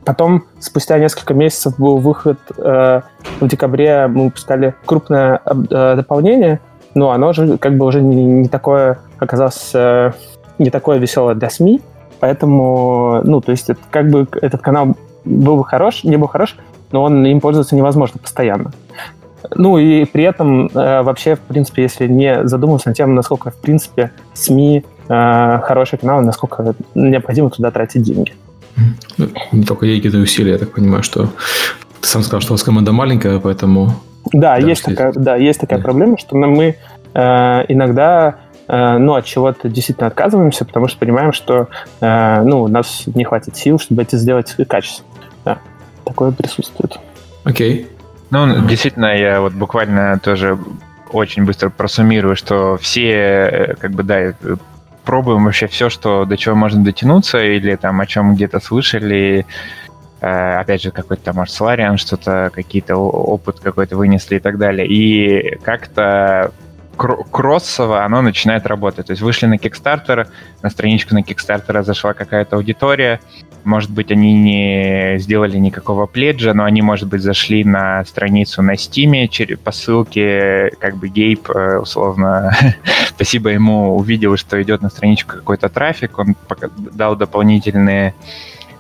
Speaker 3: потом, спустя несколько месяцев, был выход в декабре, мы выпускали крупное дополнение, но оно же как бы уже не такое оказалось не такое веселое для СМИ, поэтому, ну, то есть это, как бы этот канал был бы хорош, не был хорош, но он им пользоваться невозможно постоянно. Ну и при этом э, вообще, в принципе, если не задумываться над тем, насколько, в принципе, СМИ э, хороший канал, насколько необходимо туда тратить деньги.
Speaker 2: Ну, не только деньги, но и усилия, я так понимаю, что ты сам сказал, что у вас команда маленькая, поэтому...
Speaker 3: Да, да есть, такая, да есть такая да. проблема, что мы э, иногда э, ну, от чего-то действительно отказываемся, потому что понимаем, что э, ну, у нас не хватит сил, чтобы это сделать качественно. Да такое присутствует.
Speaker 2: Окей.
Speaker 4: Ну, действительно, я вот буквально тоже очень быстро просуммирую, что все, э, как бы, да, э, пробуем вообще все, что до чего можно дотянуться, или там о чем где-то слышали, э, опять же, какой-то там Арслариан, что-то, какие-то опыт какой-то вынесли и так далее. И как-то кроссово оно начинает работать. То есть вышли на Kickstarter, на страничку на Kickstarter зашла какая-то аудитория, может быть, они не сделали никакого пледжа, но они, может быть, зашли на страницу на Steam по ссылке, как бы Гейб, э, условно, спасибо ему, увидел, что идет на страничку какой-то трафик, он дал дополнительные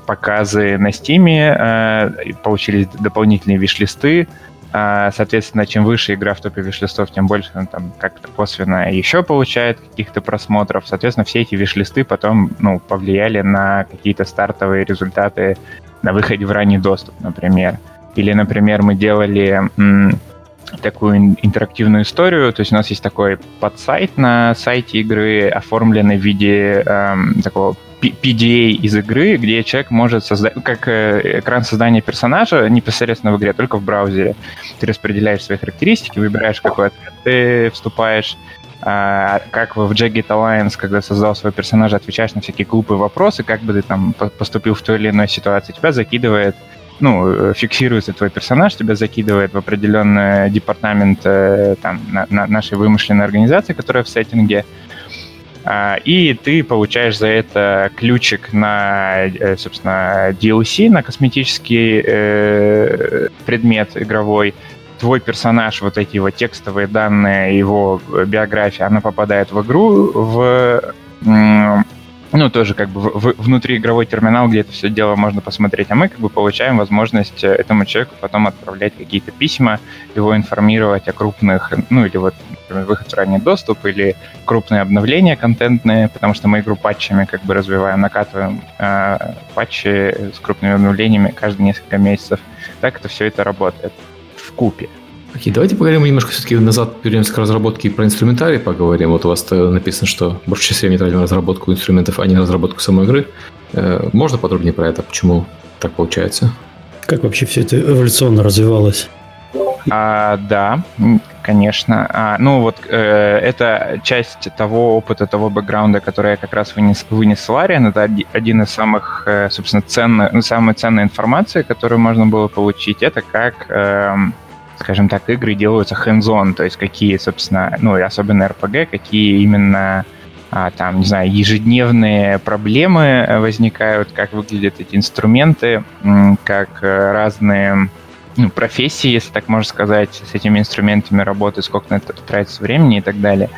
Speaker 4: показы на Steam, э, получились дополнительные виш-листы, соответственно, чем выше игра в топе виш-листов, тем больше она там как-то косвенно еще получает каких-то просмотров. Соответственно, все эти виш-листы потом ну, повлияли на какие-то стартовые результаты на выходе в ранний доступ, например. Или, например, мы делали м- такую интерактивную историю. То есть у нас есть такой подсайт на сайте игры, оформленный в виде эм, такого PDA из игры, где человек может создать, как э, экран создания персонажа непосредственно в игре, только в браузере. Ты распределяешь свои характеристики, выбираешь, какой ответ ты вступаешь, а, как в Jagged Alliance, когда создал своего персонажа, отвечаешь на всякие глупые вопросы, как бы ты там поступил в той или иной ситуации, тебя закидывает ну, э, фиксируется твой персонаж, тебя закидывает в определенный департамент э, там, на, на нашей вымышленной организации, которая в сеттинге, а, и ты получаешь за это ключик на, э, собственно, DLC, на косметический э, предмет игровой. Твой персонаж, вот эти вот текстовые данные, его биография, она попадает в игру, в ну, тоже как бы в, внутри игровой терминал, где это все дело можно посмотреть, а мы как бы получаем возможность э, этому человеку потом отправлять какие-то письма, его информировать о крупных, ну, или вот, например, выход в ранний доступ, или крупные обновления контентные, потому что мы игру патчами как бы развиваем, накатываем э, патчи с крупными обновлениями каждые несколько месяцев. Так это все это работает в купе.
Speaker 2: Окей, давайте поговорим немножко все-таки назад, вернемся к разработке и про инструментарий поговорим. Вот у вас написано, что больше часть времени тратим на разработку инструментов, а не на разработку самой игры. Э, можно подробнее про это? Почему так получается?
Speaker 1: Как вообще все это эволюционно развивалось?
Speaker 4: А, да, конечно. А, ну вот э, это часть того опыта, того бэкграунда, который я как раз вынес, вынес в Лариан. Это один из самых, э, собственно, ценных, ну, самой ценной информации, которую можно было получить. Это как э, скажем так, игры делаются hands-on, то есть какие, собственно, ну, и особенно RPG, какие именно а, там, не знаю, ежедневные проблемы э, возникают, как выглядят эти инструменты, как э, разные ну, профессии, если так можно сказать, с этими инструментами работы, сколько на это тратится времени и так далее.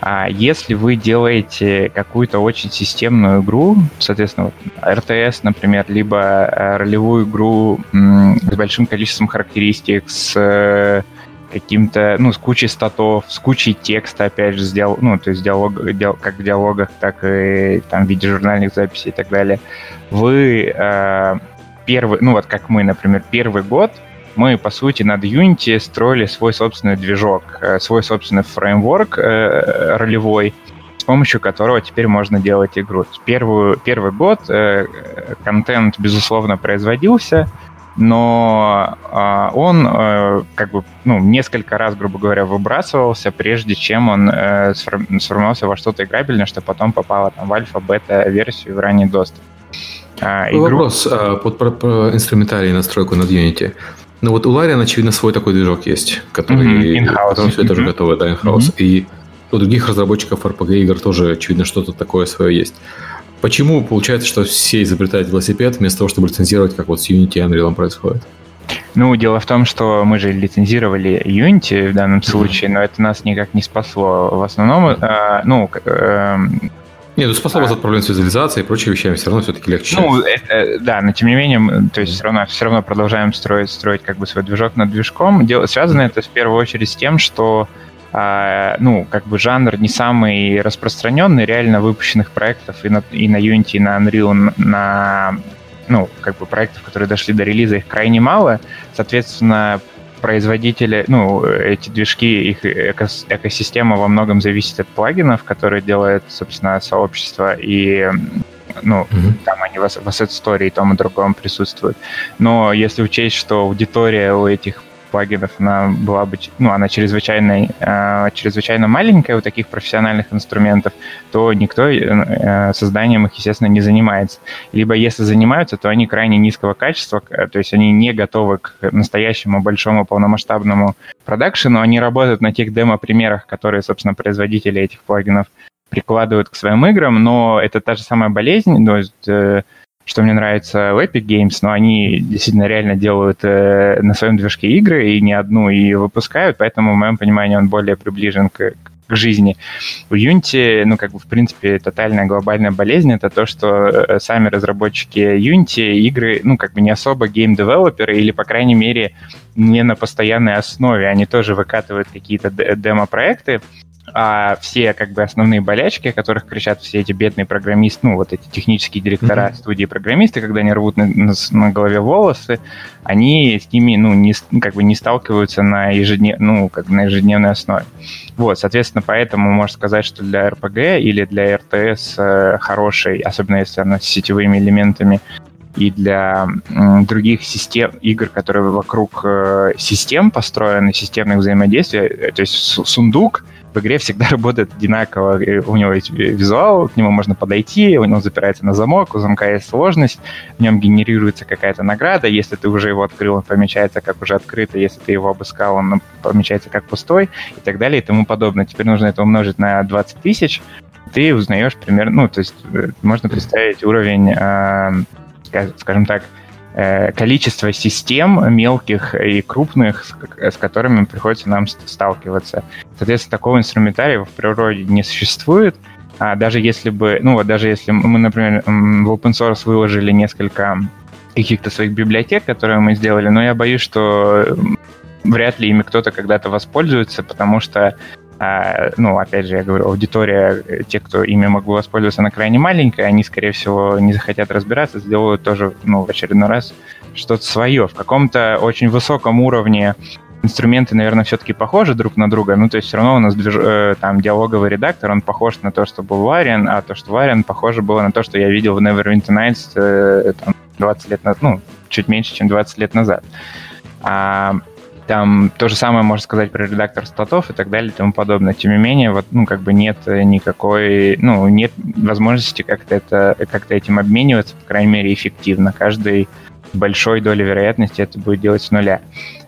Speaker 4: А если вы делаете какую-то очень системную игру, соответственно, RTS, например, либо э, ролевую игру с большим количеством характеристик, с э, каким-то, ну, с кучей статов, с кучей текста, опять же, сделал, ну, то есть диалог, диалог, как в диалогах, так и там в виде журнальных записей и так далее, вы э, первый, ну, вот как мы, например, первый год мы, по сути, над Unity строили свой собственный движок, э, свой собственный фреймворк э, ролевой, помощью которого теперь можно делать игру. Первую, первый год э, контент, безусловно, производился, но э, он э, как бы ну, несколько раз, грубо говоря, выбрасывался, прежде чем он э, сформировался во что-то играбельное, что потом попало там, в альфа-бета-версию в ранний доступ.
Speaker 2: А, игру... Вопрос а, под, про, про инструментарий настройку над Unity. Ну вот у Larian, очевидно, свой такой движок есть, который, mm-hmm, все это уже готово, да, in-house. Mm-hmm. И у других разработчиков RPG игр тоже, очевидно, что-то такое свое есть. Почему получается, что все изобретают велосипед вместо того, чтобы лицензировать, как вот с Unity и Unreal происходит?
Speaker 4: Ну, дело в том, что мы же лицензировали Unity в данном случае, mm-hmm. но это нас никак не спасло. В основном, э, ну, э,
Speaker 2: нет, ну способ а... от проблем с визуализацией и прочими вещами все равно все-таки легче.
Speaker 4: Ну, это, да, но тем не менее, то есть все равно, все равно продолжаем строить, строить как бы свой движок над движком. Дело, связано это в первую очередь с тем, что а, ну, как бы жанр не самый распространенный, реально выпущенных проектов и на, и на Unity, и на Unreal, на, ну, как бы проектов, которые дошли до релиза, их крайне мало. Соответственно, производители, ну, эти движки, их экос, экосистема во многом зависит от плагинов, которые делает, собственно, сообщество, и ну, mm-hmm. там они в, в Asset Story и том и другом присутствуют. Но если учесть, что аудитория у этих плагинов, она была бы, ну, она чрезвычайно, э, чрезвычайно маленькая у таких профессиональных инструментов, то никто э, созданием их, естественно, не занимается. Либо если занимаются, то они крайне низкого качества, то есть они не готовы к настоящему большому полномасштабному продакшену, они работают на тех демо-примерах, которые, собственно, производители этих плагинов прикладывают к своим играм, но это та же самая болезнь, то есть э, что мне нравится в Epic Games, но они действительно реально делают э, на своем движке игры, и не одну, и выпускают, поэтому, в моем понимании, он более приближен к, к жизни. У Unity, ну, как бы, в принципе, тотальная глобальная болезнь — это то, что э, сами разработчики Unity игры, ну, как бы не особо гейм-девелоперы, или, по крайней мере, не на постоянной основе. Они тоже выкатывают какие-то демо-проекты, а все как бы основные болячки, о которых кричат все эти бедные программисты, ну вот эти технические директора mm-hmm. студии программисты, когда они рвут на, на, на голове волосы, они с ними ну не как бы не сталкиваются на ежеднев, ну как на ежедневной основе. Вот, соответственно, поэтому можно сказать, что для RPG или для RTS э, хороший, особенно если она с сетевыми элементами, и для других систем, игр, которые вокруг э, систем построены, системных взаимодействий, э, то есть сундук — в игре всегда работает одинаково. У него есть визуал, к нему можно подойти, он запирается на замок, у замка есть сложность, в нем генерируется какая-то награда. Если ты уже его открыл, он помечается как уже открытый. Если ты его обыскал, он помечается как пустой и так далее и тому подобное. Теперь нужно это умножить на 20 тысяч, ты узнаешь примерно, ну, то есть э, можно представить уровень, э, скажем так, количество систем мелких и крупных, с которыми приходится нам сталкиваться. Соответственно, такого инструментария в природе не существует. А даже если бы, ну вот даже если мы, например, в open source выложили несколько каких-то своих библиотек, которые мы сделали, но я боюсь, что вряд ли ими кто-то когда-то воспользуется, потому что а, ну, опять же, я говорю, аудитория, э, те, кто ими могут воспользоваться, она крайне маленькая, они, скорее всего, не захотят разбираться, сделают тоже, ну, в очередной раз что-то свое. В каком-то очень высоком уровне инструменты, наверное, все-таки похожи друг на друга, ну, то есть все равно у нас э, там диалоговый редактор, он похож на то, что был Varian, а то, что Varian, похоже было на то, что я видел в Neverwinter Nights э, там, 20 лет назад, ну, чуть меньше, чем 20 лет назад. А, там то же самое можно сказать про редактор статов и так далее и тому подобное. Тем не менее, вот, ну, как бы нет никакой, ну, нет возможности как-то это, как-то этим обмениваться, по крайней мере, эффективно. Каждый большой долей вероятности это будет делать с нуля.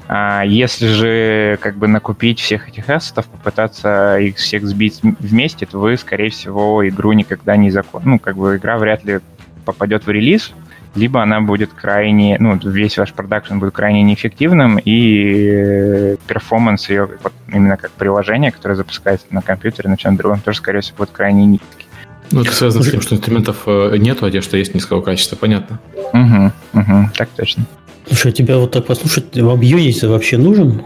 Speaker 4: А если же как бы накупить всех этих ассетов, попытаться их всех сбить вместе, то вы, скорее всего, игру никогда не закон... Ну, как бы игра вряд ли попадет в релиз, либо она будет крайне, ну, весь ваш продакшн будет крайне неэффективным, и э, performance ее, вот именно как приложение, которое запускается на компьютере, на чем другом, тоже, скорее всего, будет крайне низкий.
Speaker 2: Ну, это связано с тем, что инструментов э, нету, а что есть низкого качества, понятно.
Speaker 4: Угу, угу, так точно.
Speaker 1: Слушай, тебя вот так послушать, вам Unity вообще нужен?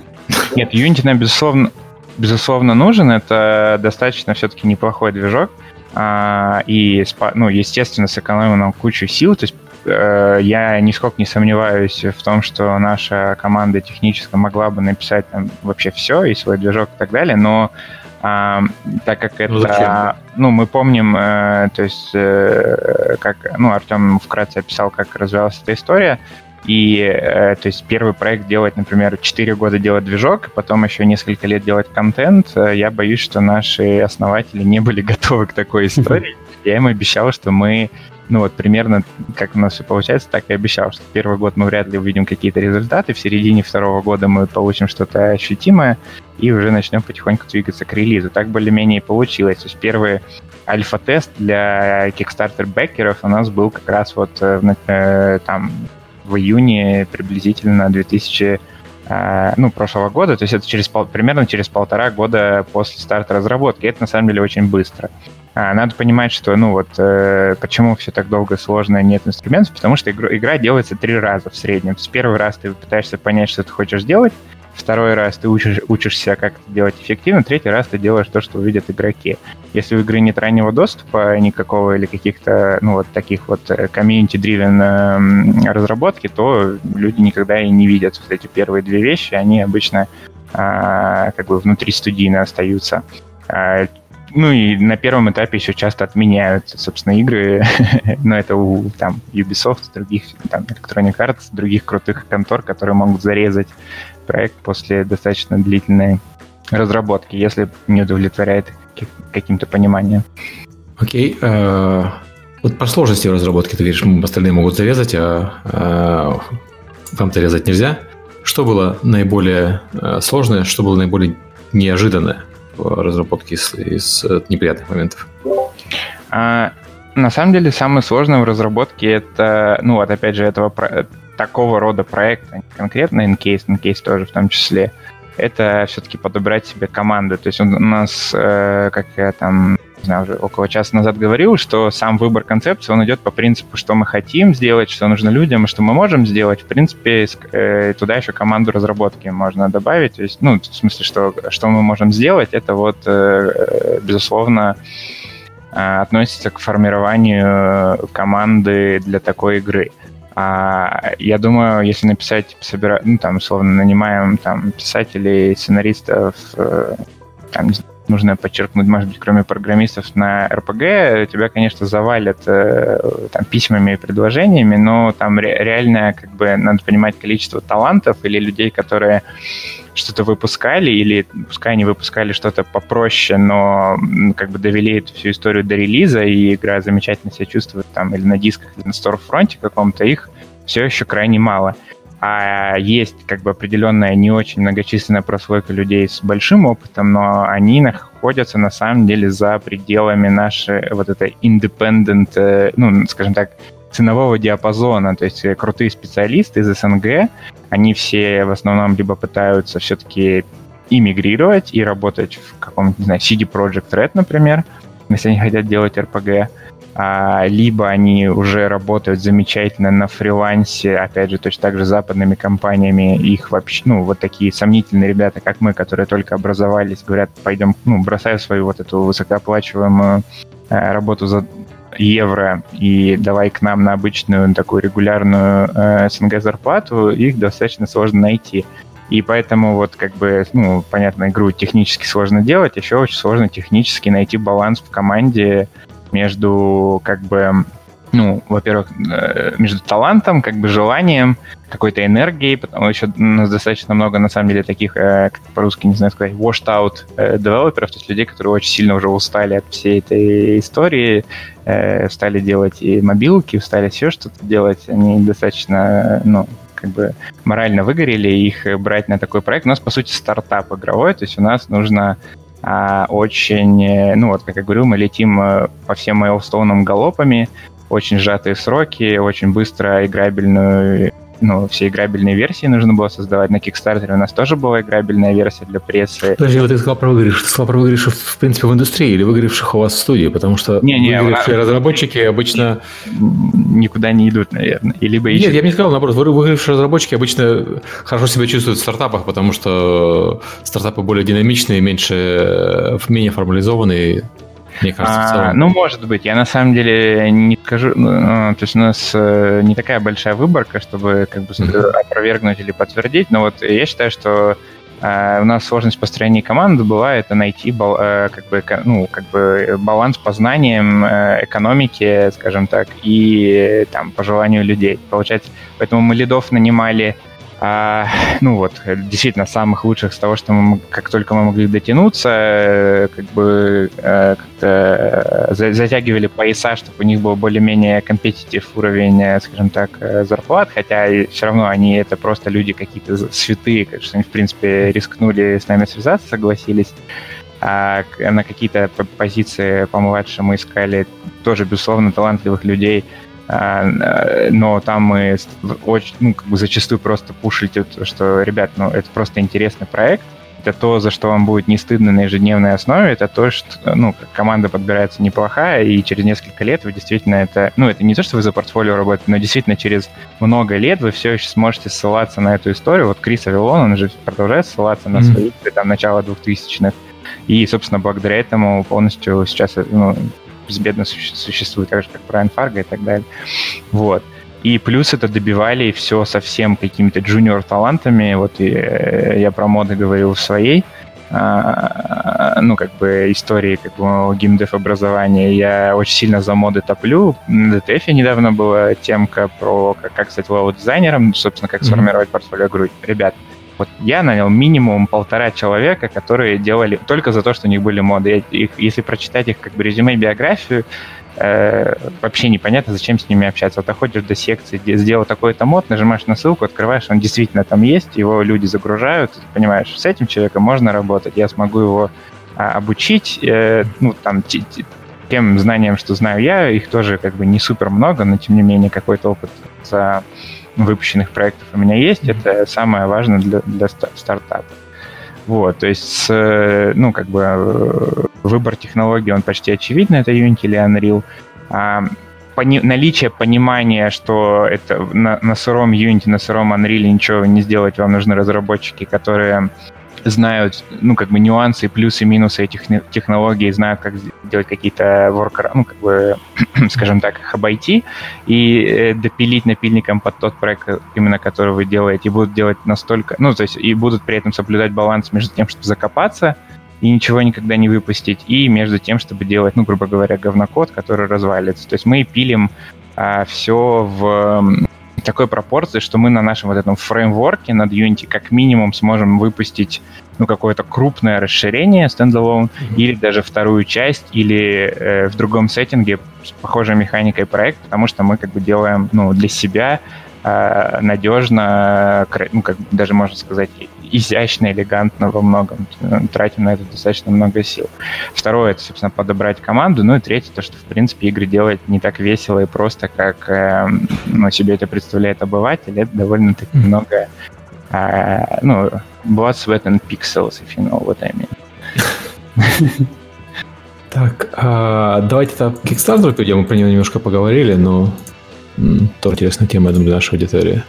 Speaker 4: Нет, Unity нам, безусловно, безусловно нужен. Это достаточно все-таки неплохой движок. А, и, ну, естественно, сэкономил нам кучу сил. То есть я нисколько не сомневаюсь в том, что наша команда техническая могла бы написать там вообще все, и свой движок и так далее, но А, так как это, ну, ну мы помним, э, то есть, э, как, ну, Артем вкратце описал, как развивалась эта история, и, э, то есть, первый проект делать, например, 4 года делать движок, потом еще несколько лет делать контент, э, я боюсь, что наши основатели не были готовы к такой истории. Я им обещал, что мы ну вот примерно как у нас все получается, так и обещал, что первый год мы вряд ли увидим какие-то результаты, в середине второго года мы получим что-то ощутимое и уже начнем потихоньку двигаться к релизу. Так более-менее получилось. То есть первый альфа-тест для Kickstarter бэкеров у нас был как раз вот э, э там в июне приблизительно 2000 э, ну, прошлого года, то есть это через примерно через полтора года после старта разработки. Это на самом деле очень быстро. А, надо понимать, что, ну вот, э, почему все так долго и сложно, нет инструментов, потому что игра, игра делается три раза в среднем. С первый раз ты пытаешься понять, что ты хочешь делать, второй раз ты учишь, учишься, как это делать эффективно, третий раз ты делаешь то, что увидят игроки. Если у игры нет раннего доступа никакого или каких-то, ну вот таких вот community-driven э, разработки, то люди никогда и не видят вот эти первые две вещи, они обычно э, как бы внутри студийно остаются. А ну и на первом этапе еще часто отменяют, собственно, игры, но это у там Ubisoft, других там Electronic Arts, других крутых контор, которые могут зарезать проект после достаточно длительной разработки, если не удовлетворяет каким-то пониманием.
Speaker 2: Окей. Uh, вот про сложности в разработке ты говоришь, остальные могут зарезать, а uh, вам-то резать нельзя. Что было наиболее uh, сложное, что было наиболее неожиданное? Разработки из, из э, неприятных моментов?
Speaker 4: А, на самом деле самое сложное в разработке это, ну вот опять же, этого такого рода проекта, конкретно Encase, Encase тоже в том числе, это все-таки подобрать себе команду. То есть у нас, э, как я там знаю, уже около часа назад говорил, что сам выбор концепции, он идет по принципу, что мы хотим сделать, что нужно людям, и что мы можем сделать. В принципе, э, туда еще команду разработки можно добавить. То есть, ну, в смысле, что, что мы можем сделать, это вот, э, безусловно, э, относится к формированию команды для такой игры. А, я думаю, если написать, собира... ну, там, условно, нанимаем там писателей, сценаристов, там, не знаю, нужно подчеркнуть, может быть, кроме программистов на РПГ, тебя, конечно, завалят э, там, письмами и предложениями, но там ре- реально, как бы, надо понимать количество талантов или людей, которые что-то выпускали, или пускай они выпускали что-то попроще, но как бы довели эту всю историю до релиза, и игра замечательно себя чувствует там или на дисках, или на сторфронте каком-то, их все еще крайне мало а есть как бы определенная не очень многочисленная прослойка людей с большим опытом, но они находятся на самом деле за пределами нашей вот этой independent, э, ну, скажем так, ценового диапазона, то есть крутые специалисты из СНГ, они все в основном либо пытаются все-таки иммигрировать и работать в каком-то, не знаю, CD Project Red, например, если они хотят делать RPG, либо они уже работают замечательно на фрилансе, опять же, точно так же западными компаниями, их вообще, ну, вот такие сомнительные ребята, как мы, которые только образовались, говорят, пойдем, ну, бросаю свою вот эту высокооплачиваемую э, работу за евро и давай к нам на обычную такую регулярную э, СНГ зарплату, их достаточно сложно найти. И поэтому вот как бы, ну, понятно, игру технически сложно делать, еще очень сложно технически найти баланс в команде между как бы ну, во-первых, э, между талантом, как бы желанием, какой-то энергией, потому что у нас достаточно много, на самом деле, таких, э, как по-русски, не знаю сказать, washed out э, девелоперов, то есть людей, которые очень сильно уже устали от всей этой истории, стали делать и мобилки, стали все что-то делать, они достаточно, ну, как бы морально выгорели, их брать на такой проект. У нас, по сути, стартап игровой, то есть у нас нужно а, очень, э, ну вот, как я говорю, мы летим э, по всем мейлстоунам галопами, очень сжатые сроки, очень быстро играбельную ну, все играбельные версии нужно было создавать. На Kickstarter у нас тоже была играбельная версия для прессы.
Speaker 2: Подожди, вот ты сказал про выигрыш. Ты сказал про выигрышев, в принципе, в индустрии или выигрыших у вас в студии? Потому что
Speaker 4: не, не,
Speaker 2: выигравшие а... разработчики обычно...
Speaker 4: Никуда не идут, наверное. И либо
Speaker 2: ищут... Нет, я бы не сказал, наоборот, выигравшие разработчики обычно хорошо себя чувствуют в стартапах, потому что стартапы более динамичные, меньше, менее формализованные, мне кажется, в целом.
Speaker 4: А, ну, может быть. Я на самом деле не скажу... Ну, ну, то есть у нас э, не такая большая выборка, чтобы как бы mm-hmm. опровергнуть или подтвердить, но вот я считаю, что Uh, у нас сложность построения команды была это найти бал, uh, как бы, ну, как бы баланс по знаниям, uh, экономики, скажем так, и там, по желанию людей. Получается, поэтому мы лидов нанимали а, ну вот, действительно, самых лучших с того, что мы, как только мы могли дотянуться, э, как бы э, как-то э, затягивали пояса, чтобы у них был более-менее компетитив уровень, скажем так, зарплат, хотя все равно они это просто люди какие-то святые, что они, в принципе, рискнули с нами связаться, согласились. А на какие-то позиции помладше мы искали тоже, безусловно, талантливых людей, но там мы очень, ну, как бы зачастую просто пушите, что, ребят, ну, это просто интересный проект, это то, за что вам будет не стыдно на ежедневной основе, это то, что, ну, команда подбирается неплохая, и через несколько лет вы действительно это, ну, это не то, что вы за портфолио работаете, но действительно через много лет вы все еще сможете ссылаться на эту историю. Вот Крис Авилон, он же продолжает ссылаться на свои, mm-hmm. там, начало 2000-х, и, собственно, благодаря этому полностью сейчас ну, безбедно существует, так же, как Брайан Фарго и так далее. Вот. И плюс это добивали все совсем какими-то junior-талантами. Вот и, э, я про моды говорил в своей а, ну, как бы, истории как бы, геймдев образования. Я очень сильно за моды топлю. На DTF недавно была темка про как, как стать левел-дизайнером, собственно, как сформировать mm-hmm. портфолио игру. Ребят, вот я нанял минимум полтора человека, которые делали только за то, что у них были моды. Их, если прочитать их как бы резюме биографию, э, вообще непонятно, зачем с ними общаться. Вот доходишь до секции, сделал такой-то мод, нажимаешь на ссылку, открываешь, он действительно там есть, его люди загружают, ты понимаешь, с этим человеком можно работать, я смогу его а, обучить, э, ну, там, тем знаниям, что знаю я, их тоже как бы не супер много, но тем не менее какой-то опыт за выпущенных проектов у меня есть, это самое важное для, для стартапа. Вот, то есть, ну, как бы э, выбор технологии, он почти очевидный, это Unity или Unreal. А, пони- наличие понимания, что это на, на сыром Unity, на сыром Unreal ничего не сделать, вам нужны разработчики, которые знают, ну, как бы нюансы, плюсы, минусы этих технологий, знают, как делать какие-то workarounds, ну, как бы, скажем так, их обойти и э, допилить напильником под тот проект, именно который вы делаете, и будут делать настолько, ну, то есть, и будут при этом соблюдать баланс между тем, чтобы закопаться и ничего никогда не выпустить, и между тем, чтобы делать, ну, грубо говоря, говнокод, который развалится. То есть мы пилим а, все в такой пропорции, что мы на нашем вот этом фреймворке над Unity как минимум сможем выпустить ну, какое-то крупное расширение стендалон, mm-hmm. или даже вторую часть, или э, в другом сеттинге с похожей механикой проект, потому что мы как бы делаем ну, для себя э, надежно, ну, как даже можно сказать, изящно, элегантно во многом. Тратим на это достаточно много сил. Второе, это, собственно, подобрать команду. Ну и третье, то, что, в принципе, игры делать не так весело и просто, как э, ну, себе это представляет обыватель. Это довольно-таки много э, ну, blood, sweat and pixels, if you know what I mean.
Speaker 2: Так, а, давайте так к Kickstarter перейдем, мы про него немножко поговорили, но тоже интересная тема, я думаю, для нашей аудитории.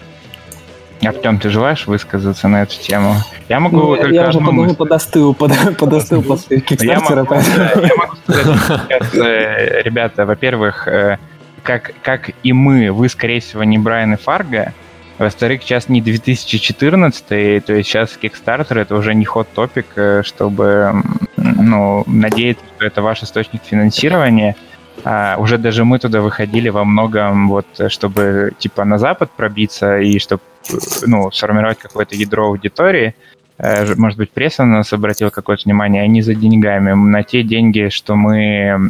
Speaker 4: Артем, ты желаешь высказаться на эту тему? Я могу ну, только
Speaker 3: Я уже подумал, подостыл, под, подостыл после Кикстартера. Я могу
Speaker 4: сказать э, ребята, во-первых, э, как, как и мы, вы, скорее всего, не Брайан и Фарго, во-вторых, сейчас не 2014, то есть сейчас Kickstarter это уже не ход топик, э, чтобы ну, надеяться, что это ваш источник финансирования. А, уже даже мы туда выходили во многом, вот, чтобы типа на Запад пробиться и чтобы ну, сформировать какое-то ядро аудитории. Э, может быть, пресса на нас обратила какое-то внимание, а не за деньгами. На те деньги, что мы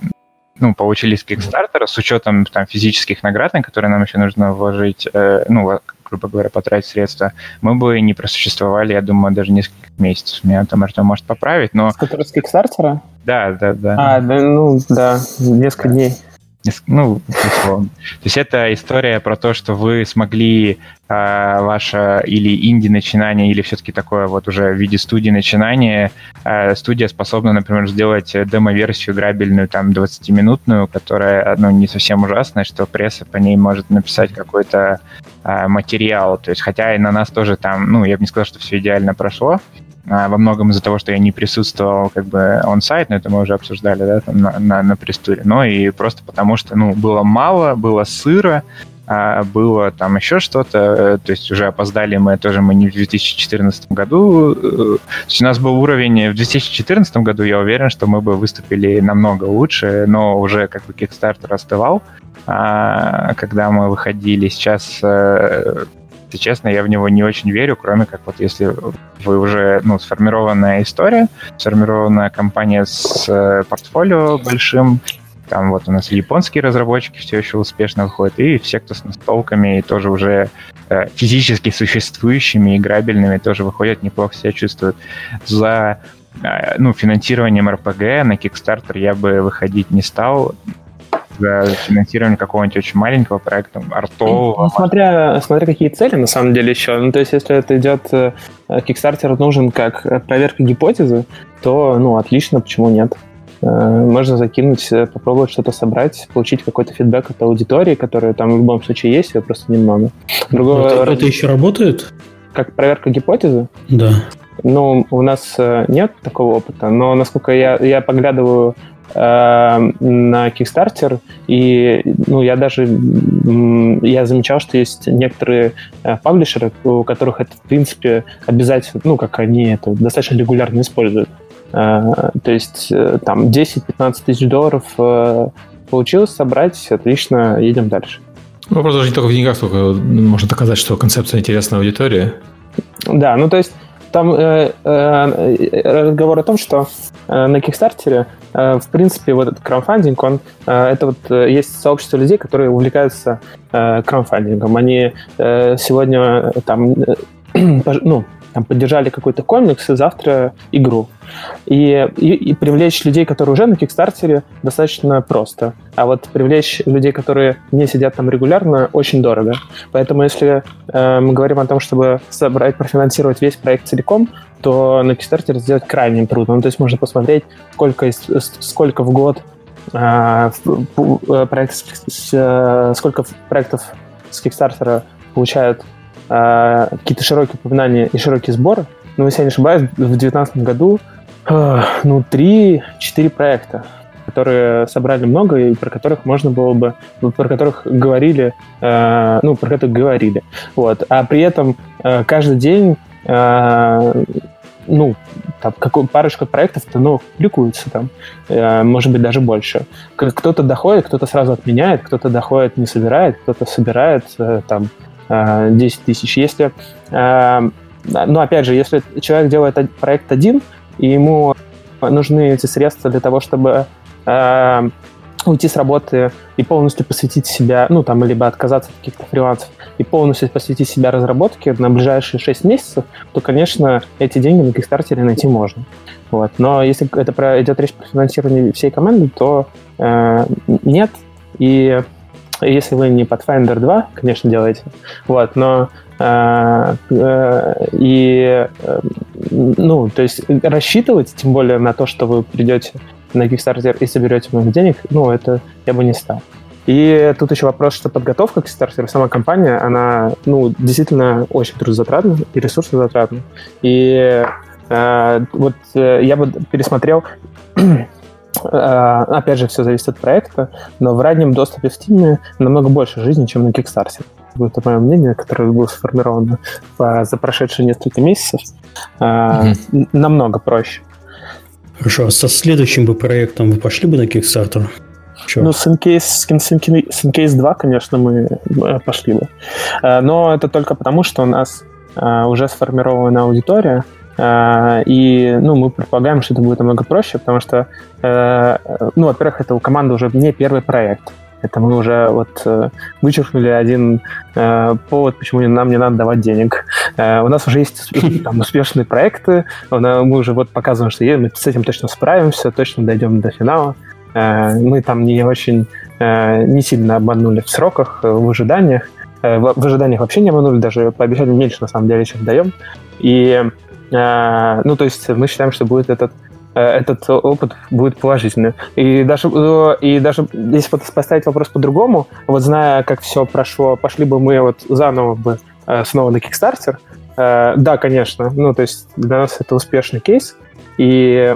Speaker 4: ну, получили с Kickstarter, с учетом там, физических наград, на которые нам еще нужно вложить, э, ну, грубо говоря, потратить средства, мы бы не просуществовали, я думаю, даже несколько месяцев. Меня там Артем может поправить, но...
Speaker 3: С Kickstarter?
Speaker 4: Да, да, да.
Speaker 3: А, да, ну, да, несколько да. дней.
Speaker 4: Ну, условно. То есть это история про то, что вы смогли э, ваше или инди-начинание, или все-таки такое вот уже в виде студии начинание. Э, студия способна, например, сделать демо-версию играбельную, там, 20-минутную, которая, ну, не совсем ужасная, что пресса по ней может написать какой-то э, материал. То есть, хотя и на нас тоже там, ну, я бы не сказал, что все идеально прошло, во многом из-за того, что я не присутствовал как бы он-сайт, но это мы уже обсуждали, да, там на, на, на престуре, но и просто потому, что, ну, было мало, было сыро, а, было там еще что-то, э, то есть уже опоздали мы тоже, мы не в 2014 году, э, то есть у нас был уровень в 2014 году, я уверен, что мы бы выступили намного лучше, но уже как бы Kickstarter остывал, а, когда мы выходили. Сейчас э, если честно, я в него не очень верю, кроме как вот если вы уже, ну, сформированная история, сформированная компания с портфолио большим, там вот у нас японские разработчики все еще успешно выходят, и все, кто с настолками, и тоже уже э, физически существующими, играбельными, тоже выходят, неплохо себя чувствуют. За э, ну, финансированием RPG на Kickstarter я бы выходить не стал за финансирование какого-нибудь очень маленького проекта, артового.
Speaker 3: Ну, смотря, смотря какие цели на самом деле еще. Ну, то есть, если это идет, э, Kickstarter нужен как проверка гипотезы, то, ну, отлично, почему нет? Э, можно закинуть, э, попробовать что-то собрать, получить какой-то фидбэк от аудитории, которая там в любом случае есть, ее просто немного.
Speaker 1: Другого... Это, это еще работает?
Speaker 3: Как проверка гипотезы?
Speaker 1: Да.
Speaker 3: Ну, у нас нет такого опыта, но насколько я, я поглядываю на Kickstarter, и ну, я даже я замечал, что есть некоторые э, паблишеры, у которых это, в принципе, обязательно, ну, как они это достаточно регулярно используют. Э, то есть э, там 10-15 тысяч долларов э, получилось собрать, отлично, едем дальше.
Speaker 2: Вопрос даже не только в деньгах, только можно доказать, что концепция интересна аудитории.
Speaker 3: Да, ну то есть там э, э, разговор о том, что э, на Кикстартере, э, в принципе, вот этот краудфандинг, он, э, это вот э, есть сообщество людей, которые увлекаются э, краудфандингом. Они э, сегодня там, э, ну, там, поддержали какой-то комикс, и завтра игру. И, и, и привлечь людей, которые уже на Кикстартере, достаточно просто. А вот привлечь людей, которые не сидят там регулярно, очень дорого. Поэтому если э, мы говорим о том, чтобы собрать, профинансировать весь проект целиком, то на Кикстартере сделать крайне трудно. Ну, то есть можно посмотреть, сколько, сколько в год э, э проект, э, сколько проектов с Кикстартера получают э, какие-то широкие упоминания и широкие сборы. Но, если я не ошибаюсь, в 2019 году э, ну, 3-4 проекта, которые собрали много и про которых можно было бы, про которых говорили, э, ну, про которых говорили. Вот. А при этом э, каждый день ну, там, какой, парочка проектов-то, ну, публикуется там, э, может быть, даже больше. Кто-то доходит, кто-то сразу отменяет, кто-то доходит, не собирает, кто-то собирает, э, там, 10 э, тысяч. Если, э, ну, опять же, если человек делает проект один, и ему нужны эти средства для того, чтобы э, уйти с работы и полностью посвятить себя, ну, там, либо отказаться от каких-то фрилансов, и полностью посвятить себя разработке на ближайшие 6 месяцев, то, конечно, эти деньги на Kickstarter найти можно. Вот. Но если это про, идет речь про финансирование всей команды, то э, нет. И если вы не Pathfinder 2, конечно, делаете. Вот, но э, э, и э, ну, то есть рассчитывать, тем более на то, что вы придете на Kickstarter и соберете много денег, ну, это я бы не стал. И тут еще вопрос, что подготовка к Kickstarter, сама компания, она, ну, действительно очень трудозатратна и ресурсозатратна. И э, вот э, я бы пересмотрел Э, опять же, все зависит от проекта, но в раннем доступе в Steam намного больше жизни, чем на Kickstarter. Это мое мнение, которое было сформировано за прошедшие несколько месяцев. Mm-hmm. Намного проще.
Speaker 1: Хорошо, а со следующим бы проектом вы пошли бы на Kickstarter?
Speaker 3: Че? Ну, с Incase, с Incase 2, конечно, мы пошли бы. Э, но это только потому, что у нас уже сформирована аудитория, Э, и ну, мы предполагаем, что это будет намного проще, потому что, э, ну, во-первых, это у команды уже не первый проект. Это мы уже вот э, вычеркнули один повод, почему нам не надо давать денег. у нас уже есть там, успешные проекты, мы уже вот показываем, что мы с этим точно справимся, точно дойдем до финала. Мы там не очень, не сильно обманули в сроках, в ожиданиях. в ожиданиях вообще не обманули, даже пообещали меньше, на самом деле, чем даем. И Э, ну, то есть мы считаем, что будет этот э, этот опыт будет положительный. И даже, э, и даже если поставить вопрос по-другому, вот зная, как все прошло, пошли бы мы вот заново бы снова на Kickstarter, да, конечно, ну, то есть для нас это успешный кейс, и,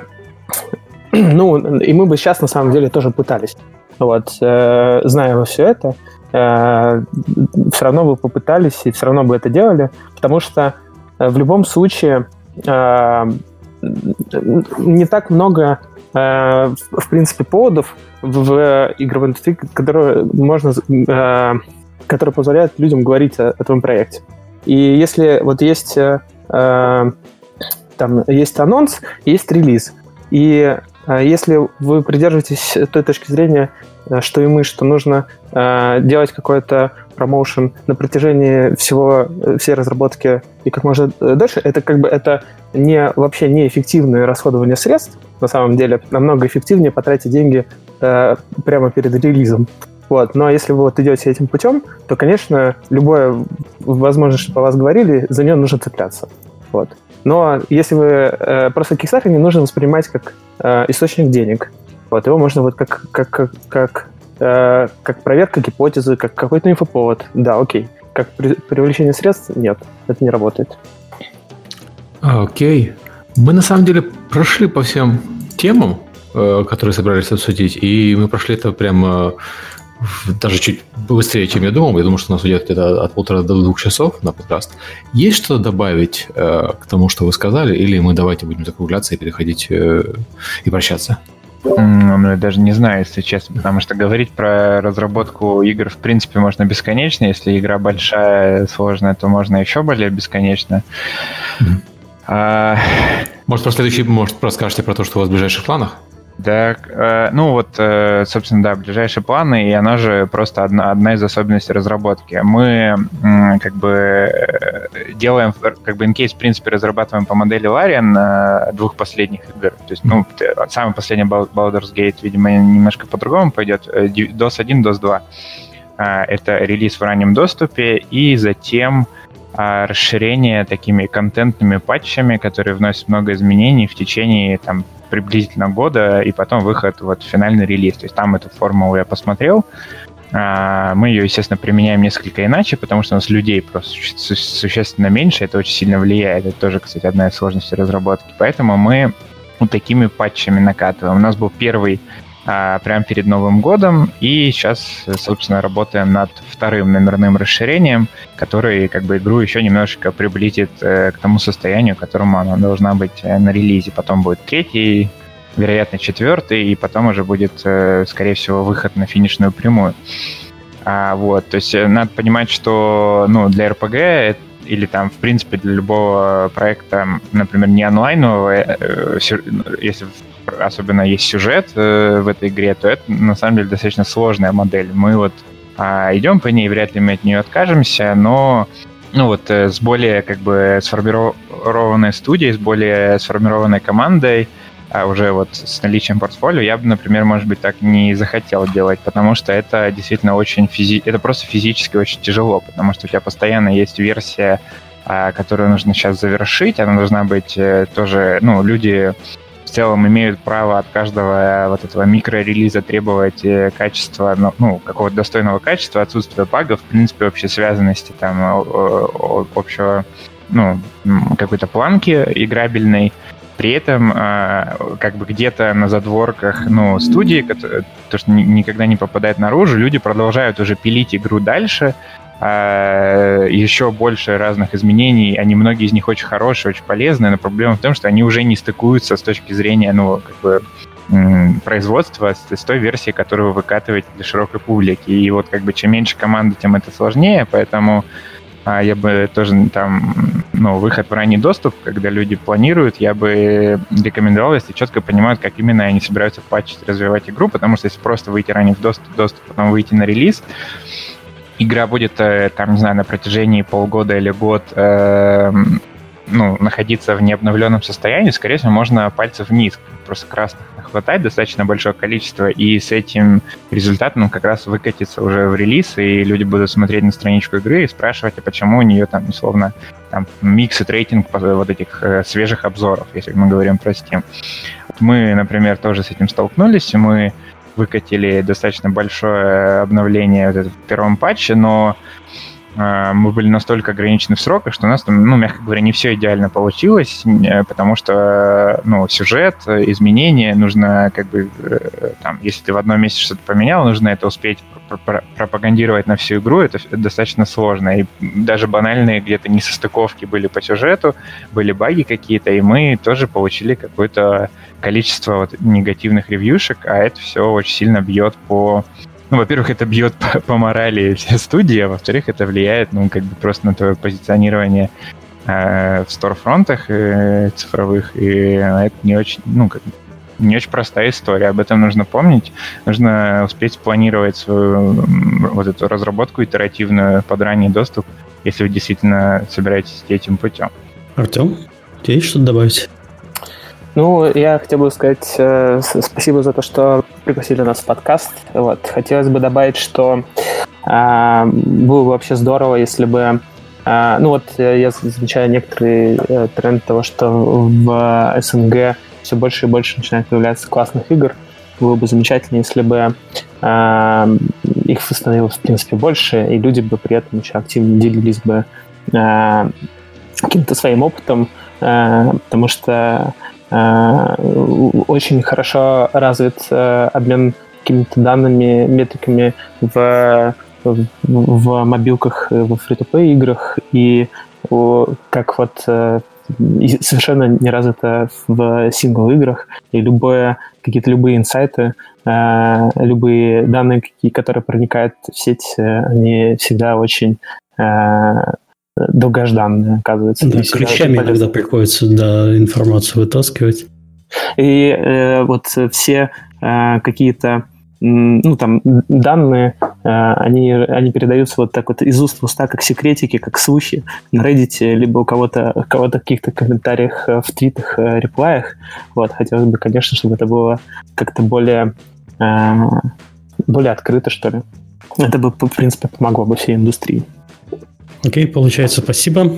Speaker 3: ну, и мы бы сейчас на самом деле тоже пытались, вот, зная все это, э, все равно бы попытались и все равно бы это делали, потому что э, в любом случае э, не так много, э, в принципе, поводов в игровой индустрии, которые можно, э, которые позволяют людям говорить о, о твоем проекте. И если вот есть э, э там есть анонс, есть релиз, и э, если вы придерживаетесь той точки зрения, э, что и мы, что нужно э, делать какой-то промоушен на протяжении всего э, всей разработки и как можно дальше, это как бы это не вообще неэффективное расходование средств, на самом деле намного эффективнее потратить деньги прямо перед релизом. Вот. Но если вы вот идете этим путем, то, конечно, любое возможность, что по вас говорили, за нее нужно цепляться. Вот. Но если вы э, просто Kickstarter не нужно воспринимать как э, источник денег. Вот, его можно вот как, как, как, как, э, как проверка гипотезы, как какой-то инфоповод. Да, окей. Как при, привлечение средств, нет, это не работает.
Speaker 2: Окей. Мы на самом деле прошли по всем темам, э, которые собрались обсудить, и мы прошли это прямо даже чуть быстрее, чем я думал. Я думал, что у нас уйдет где-то от полутора до двух часов на подкаст. Есть что добавить э, к тому, что вы сказали, или мы давайте будем закругляться и переходить э, и прощаться?
Speaker 4: Ну, я даже не знаю, если честно, потому что говорить про разработку игр, в принципе, можно бесконечно. Если игра большая, сложная, то можно еще более бесконечно.
Speaker 2: Mm-hmm. А... Может, про следующий, может, расскажете про то, что у вас в ближайших планах?
Speaker 4: Да, э, ну вот, э, собственно, да, ближайшие планы, и она же просто одна, одна из особенностей разработки. Мы э, как бы э, делаем, как бы инкейс, в принципе, разрабатываем по модели Larian э, двух последних игр. То есть, ну, самый последний Baldur's Gate, видимо, немножко по-другому пойдет. DOS 1, DOS 2. Э, это релиз в раннем доступе, и затем э, расширение такими контентными патчами, которые вносят много изменений в течение там, приблизительно года, и потом выход, вот финальный релиз. То есть там эту формулу я посмотрел. А, мы ее, естественно, применяем несколько иначе, потому что у нас людей просто существенно меньше, это очень сильно влияет. Это тоже, кстати, одна из сложностей разработки. Поэтому мы вот такими патчами накатываем. У нас был первый прямо перед Новым годом. И сейчас, собственно, работаем над вторым номерным расширением, который как бы игру еще немножечко приблизит э, к тому состоянию, к которому она должна быть э, на релизе. Потом будет третий, вероятно, четвертый, и потом уже будет, э, скорее всего, выход на финишную прямую. А, вот, то есть надо понимать, что ну, для RPG или там, в принципе, для любого проекта, например, не онлайнового, э, если особенно есть сюжет э, в этой игре, то это на самом деле достаточно сложная модель. Мы вот а, идем по ней, вряд ли мы от нее откажемся, но ну вот э, с более как бы сформированной студией, с более сформированной командой, а уже вот с наличием портфолио, я бы, например, может быть, так не захотел делать, потому что это действительно очень физи... это просто физически очень тяжело, потому что у тебя постоянно есть версия, а, которую нужно сейчас завершить, она должна быть э, тоже, ну, люди в целом имеют право от каждого вот этого микрорелиза требовать э, качества, ну, ну какого-то достойного качества, отсутствия багов, в принципе, общей связанности, там, общего, ну, какой-то планки играбельной. При этом э, как бы где-то на задворках ну, студии, то, что никогда не попадает наружу, люди продолжают уже пилить игру дальше, э, еще больше разных изменений. Они, многие из них очень хорошие, очень полезные, но проблема в том, что они уже не стыкуются с точки зрения, ну, как бы производства с, с той версией, которую вы выкатываете для широкой публики. И вот как бы чем меньше команды, тем это сложнее, поэтому а я бы тоже там, ну, выход в ранний доступ, когда люди планируют, я бы рекомендовал, если четко понимают, как именно они собираются патчить, развивать игру, потому что если просто выйти ранний в доступ, доступ, потом выйти на релиз, игра будет, э, там, не знаю, на протяжении полгода или год э, ну, находиться в необновленном состоянии, скорее всего, можно пальцев вниз, просто красных хватать достаточно большое количество, и с этим результатом как раз выкатится уже в релиз, и люди будут смотреть на страничку игры и спрашивать, а почему у нее там, условно, там микс и рейтинг вот этих э, свежих обзоров, если мы говорим про Steam. Мы, например, тоже с этим столкнулись, и мы выкатили достаточно большое обновление вот в первом патче, но мы были настолько ограничены в сроках, что у нас там, ну, мягко говоря, не все идеально получилось, э, потому что, ну, сюжет, изменения, нужно как бы, там, если ты в одном месте что-то поменял, нужно это успеть пропагандировать на всю игру, это достаточно сложно. И даже банальные где-то несостыковки были по сюжету, были баги какие-то, и мы тоже получили какое-то количество вот негативных ревьюшек, а это все очень сильно бьет по ну, во-первых, это бьет по, по морали все студии, а во-вторых, это влияет, ну, как бы просто на твое позиционирование э, в сторфронтах э, цифровых, и это не очень, ну, как не очень простая история. Об этом нужно помнить. Нужно успеть спланировать свою вот эту разработку итеративную под ранний доступ, если вы действительно собираетесь идти этим путем.
Speaker 1: Артем, у тебя есть что добавить?
Speaker 3: Ну, я хотел бы сказать э, спасибо за то, что пригласили нас в подкаст. Вот. Хотелось бы добавить, что э, было бы вообще здорово, если бы э, ну вот э, я замечаю некоторый э, тренд того, что в СНГ все больше и больше начинает появляться классных игр. Было бы замечательно, если бы э, их становилось, в принципе, больше, и люди бы при этом еще активно делились бы э, каким-то своим опытом, э, потому что э, очень хорошо развит э, обмен какими-то данными, метриками в, в, в мобилках, в фри играх, и как вот э, совершенно не развито в сингл-играх, и любое, какие-то любые инсайты, э, любые данные, которые проникают в сеть, э, они всегда очень э, долгожданные, оказывается.
Speaker 1: Да, ключами иногда приходится да, информацию вытаскивать.
Speaker 3: И э, вот все э, какие-то ну, там, данные, э, они, они передаются вот так вот из уст в уста, как секретики, как слухи на Reddit, либо у кого-то у кого-то каких-то комментариях э, в твитах, э, реплаях. Вот, хотелось бы, конечно, чтобы это было как-то более, более открыто, что ли. Это бы, в принципе, помогло бы всей индустрии.
Speaker 1: Окей, okay, получается, спасибо.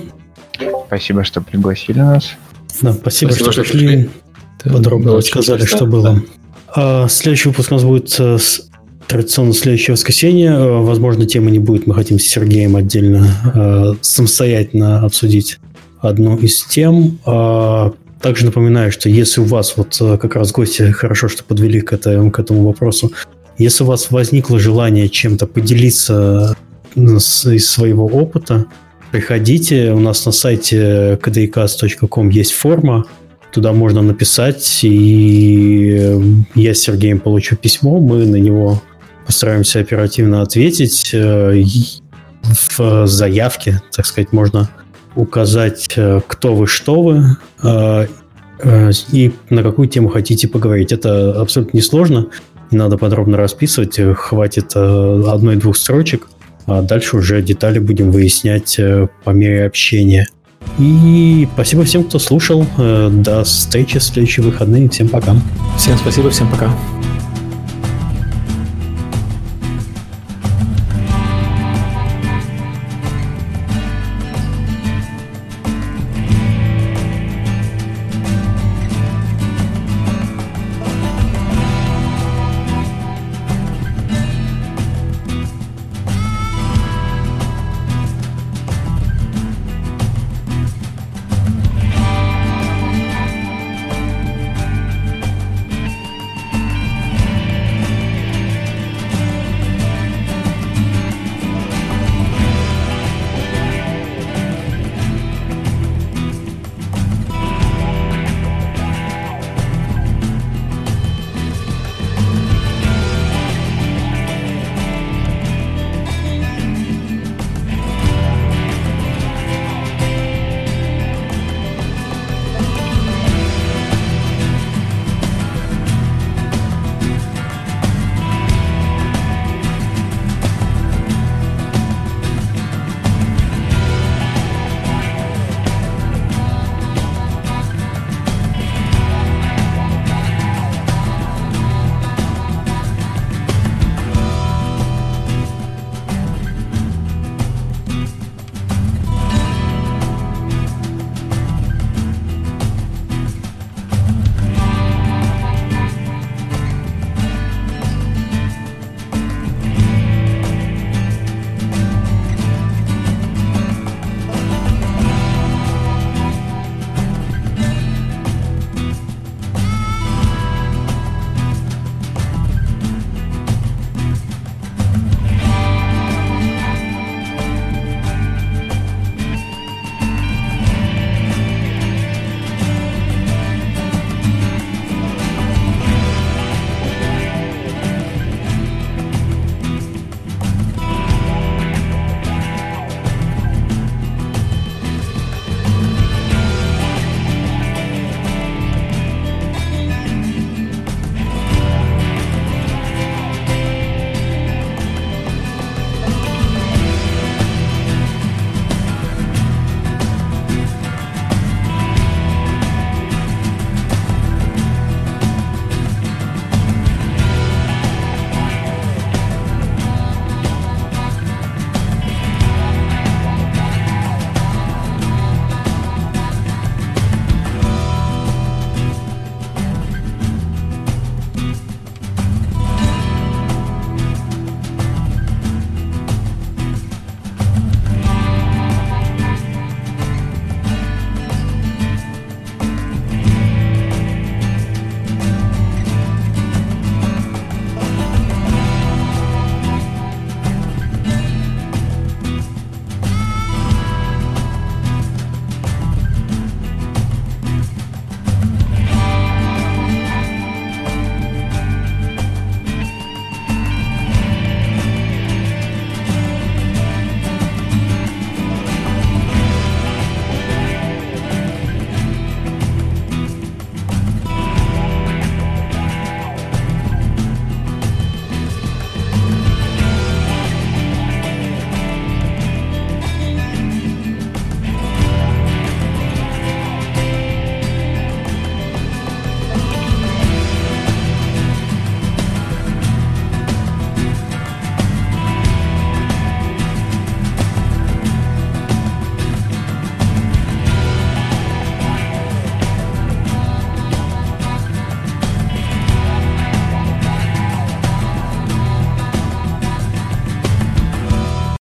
Speaker 4: Спасибо, что пригласили нас.
Speaker 1: Да, спасибо, спасибо что, что пришли. Подробно рассказали, что было. А, следующий выпуск у нас будет э, традиционно следующее воскресенье. Э, возможно, темы не будет. Мы хотим с Сергеем отдельно э, самостоятельно обсудить одну из тем. А, также напоминаю, что если у вас, вот как раз гости хорошо, что подвели к, это, к этому вопросу, если у вас возникло желание чем-то поделиться из своего опыта, приходите. У нас на сайте kdcast.com есть форма, Туда можно написать, и э, я с Сергеем получу письмо, мы на него постараемся оперативно ответить. Э, в заявке, так сказать, можно указать, э, кто вы, что вы, и на какую тему хотите поговорить. Это абсолютно несложно, не надо подробно расписывать, хватит одной-двух строчек, а дальше уже детали будем выяснять по мере общения. И спасибо всем, кто слушал. Э, до встречи в следующие выходные. Всем пока.
Speaker 2: Всем спасибо, всем пока.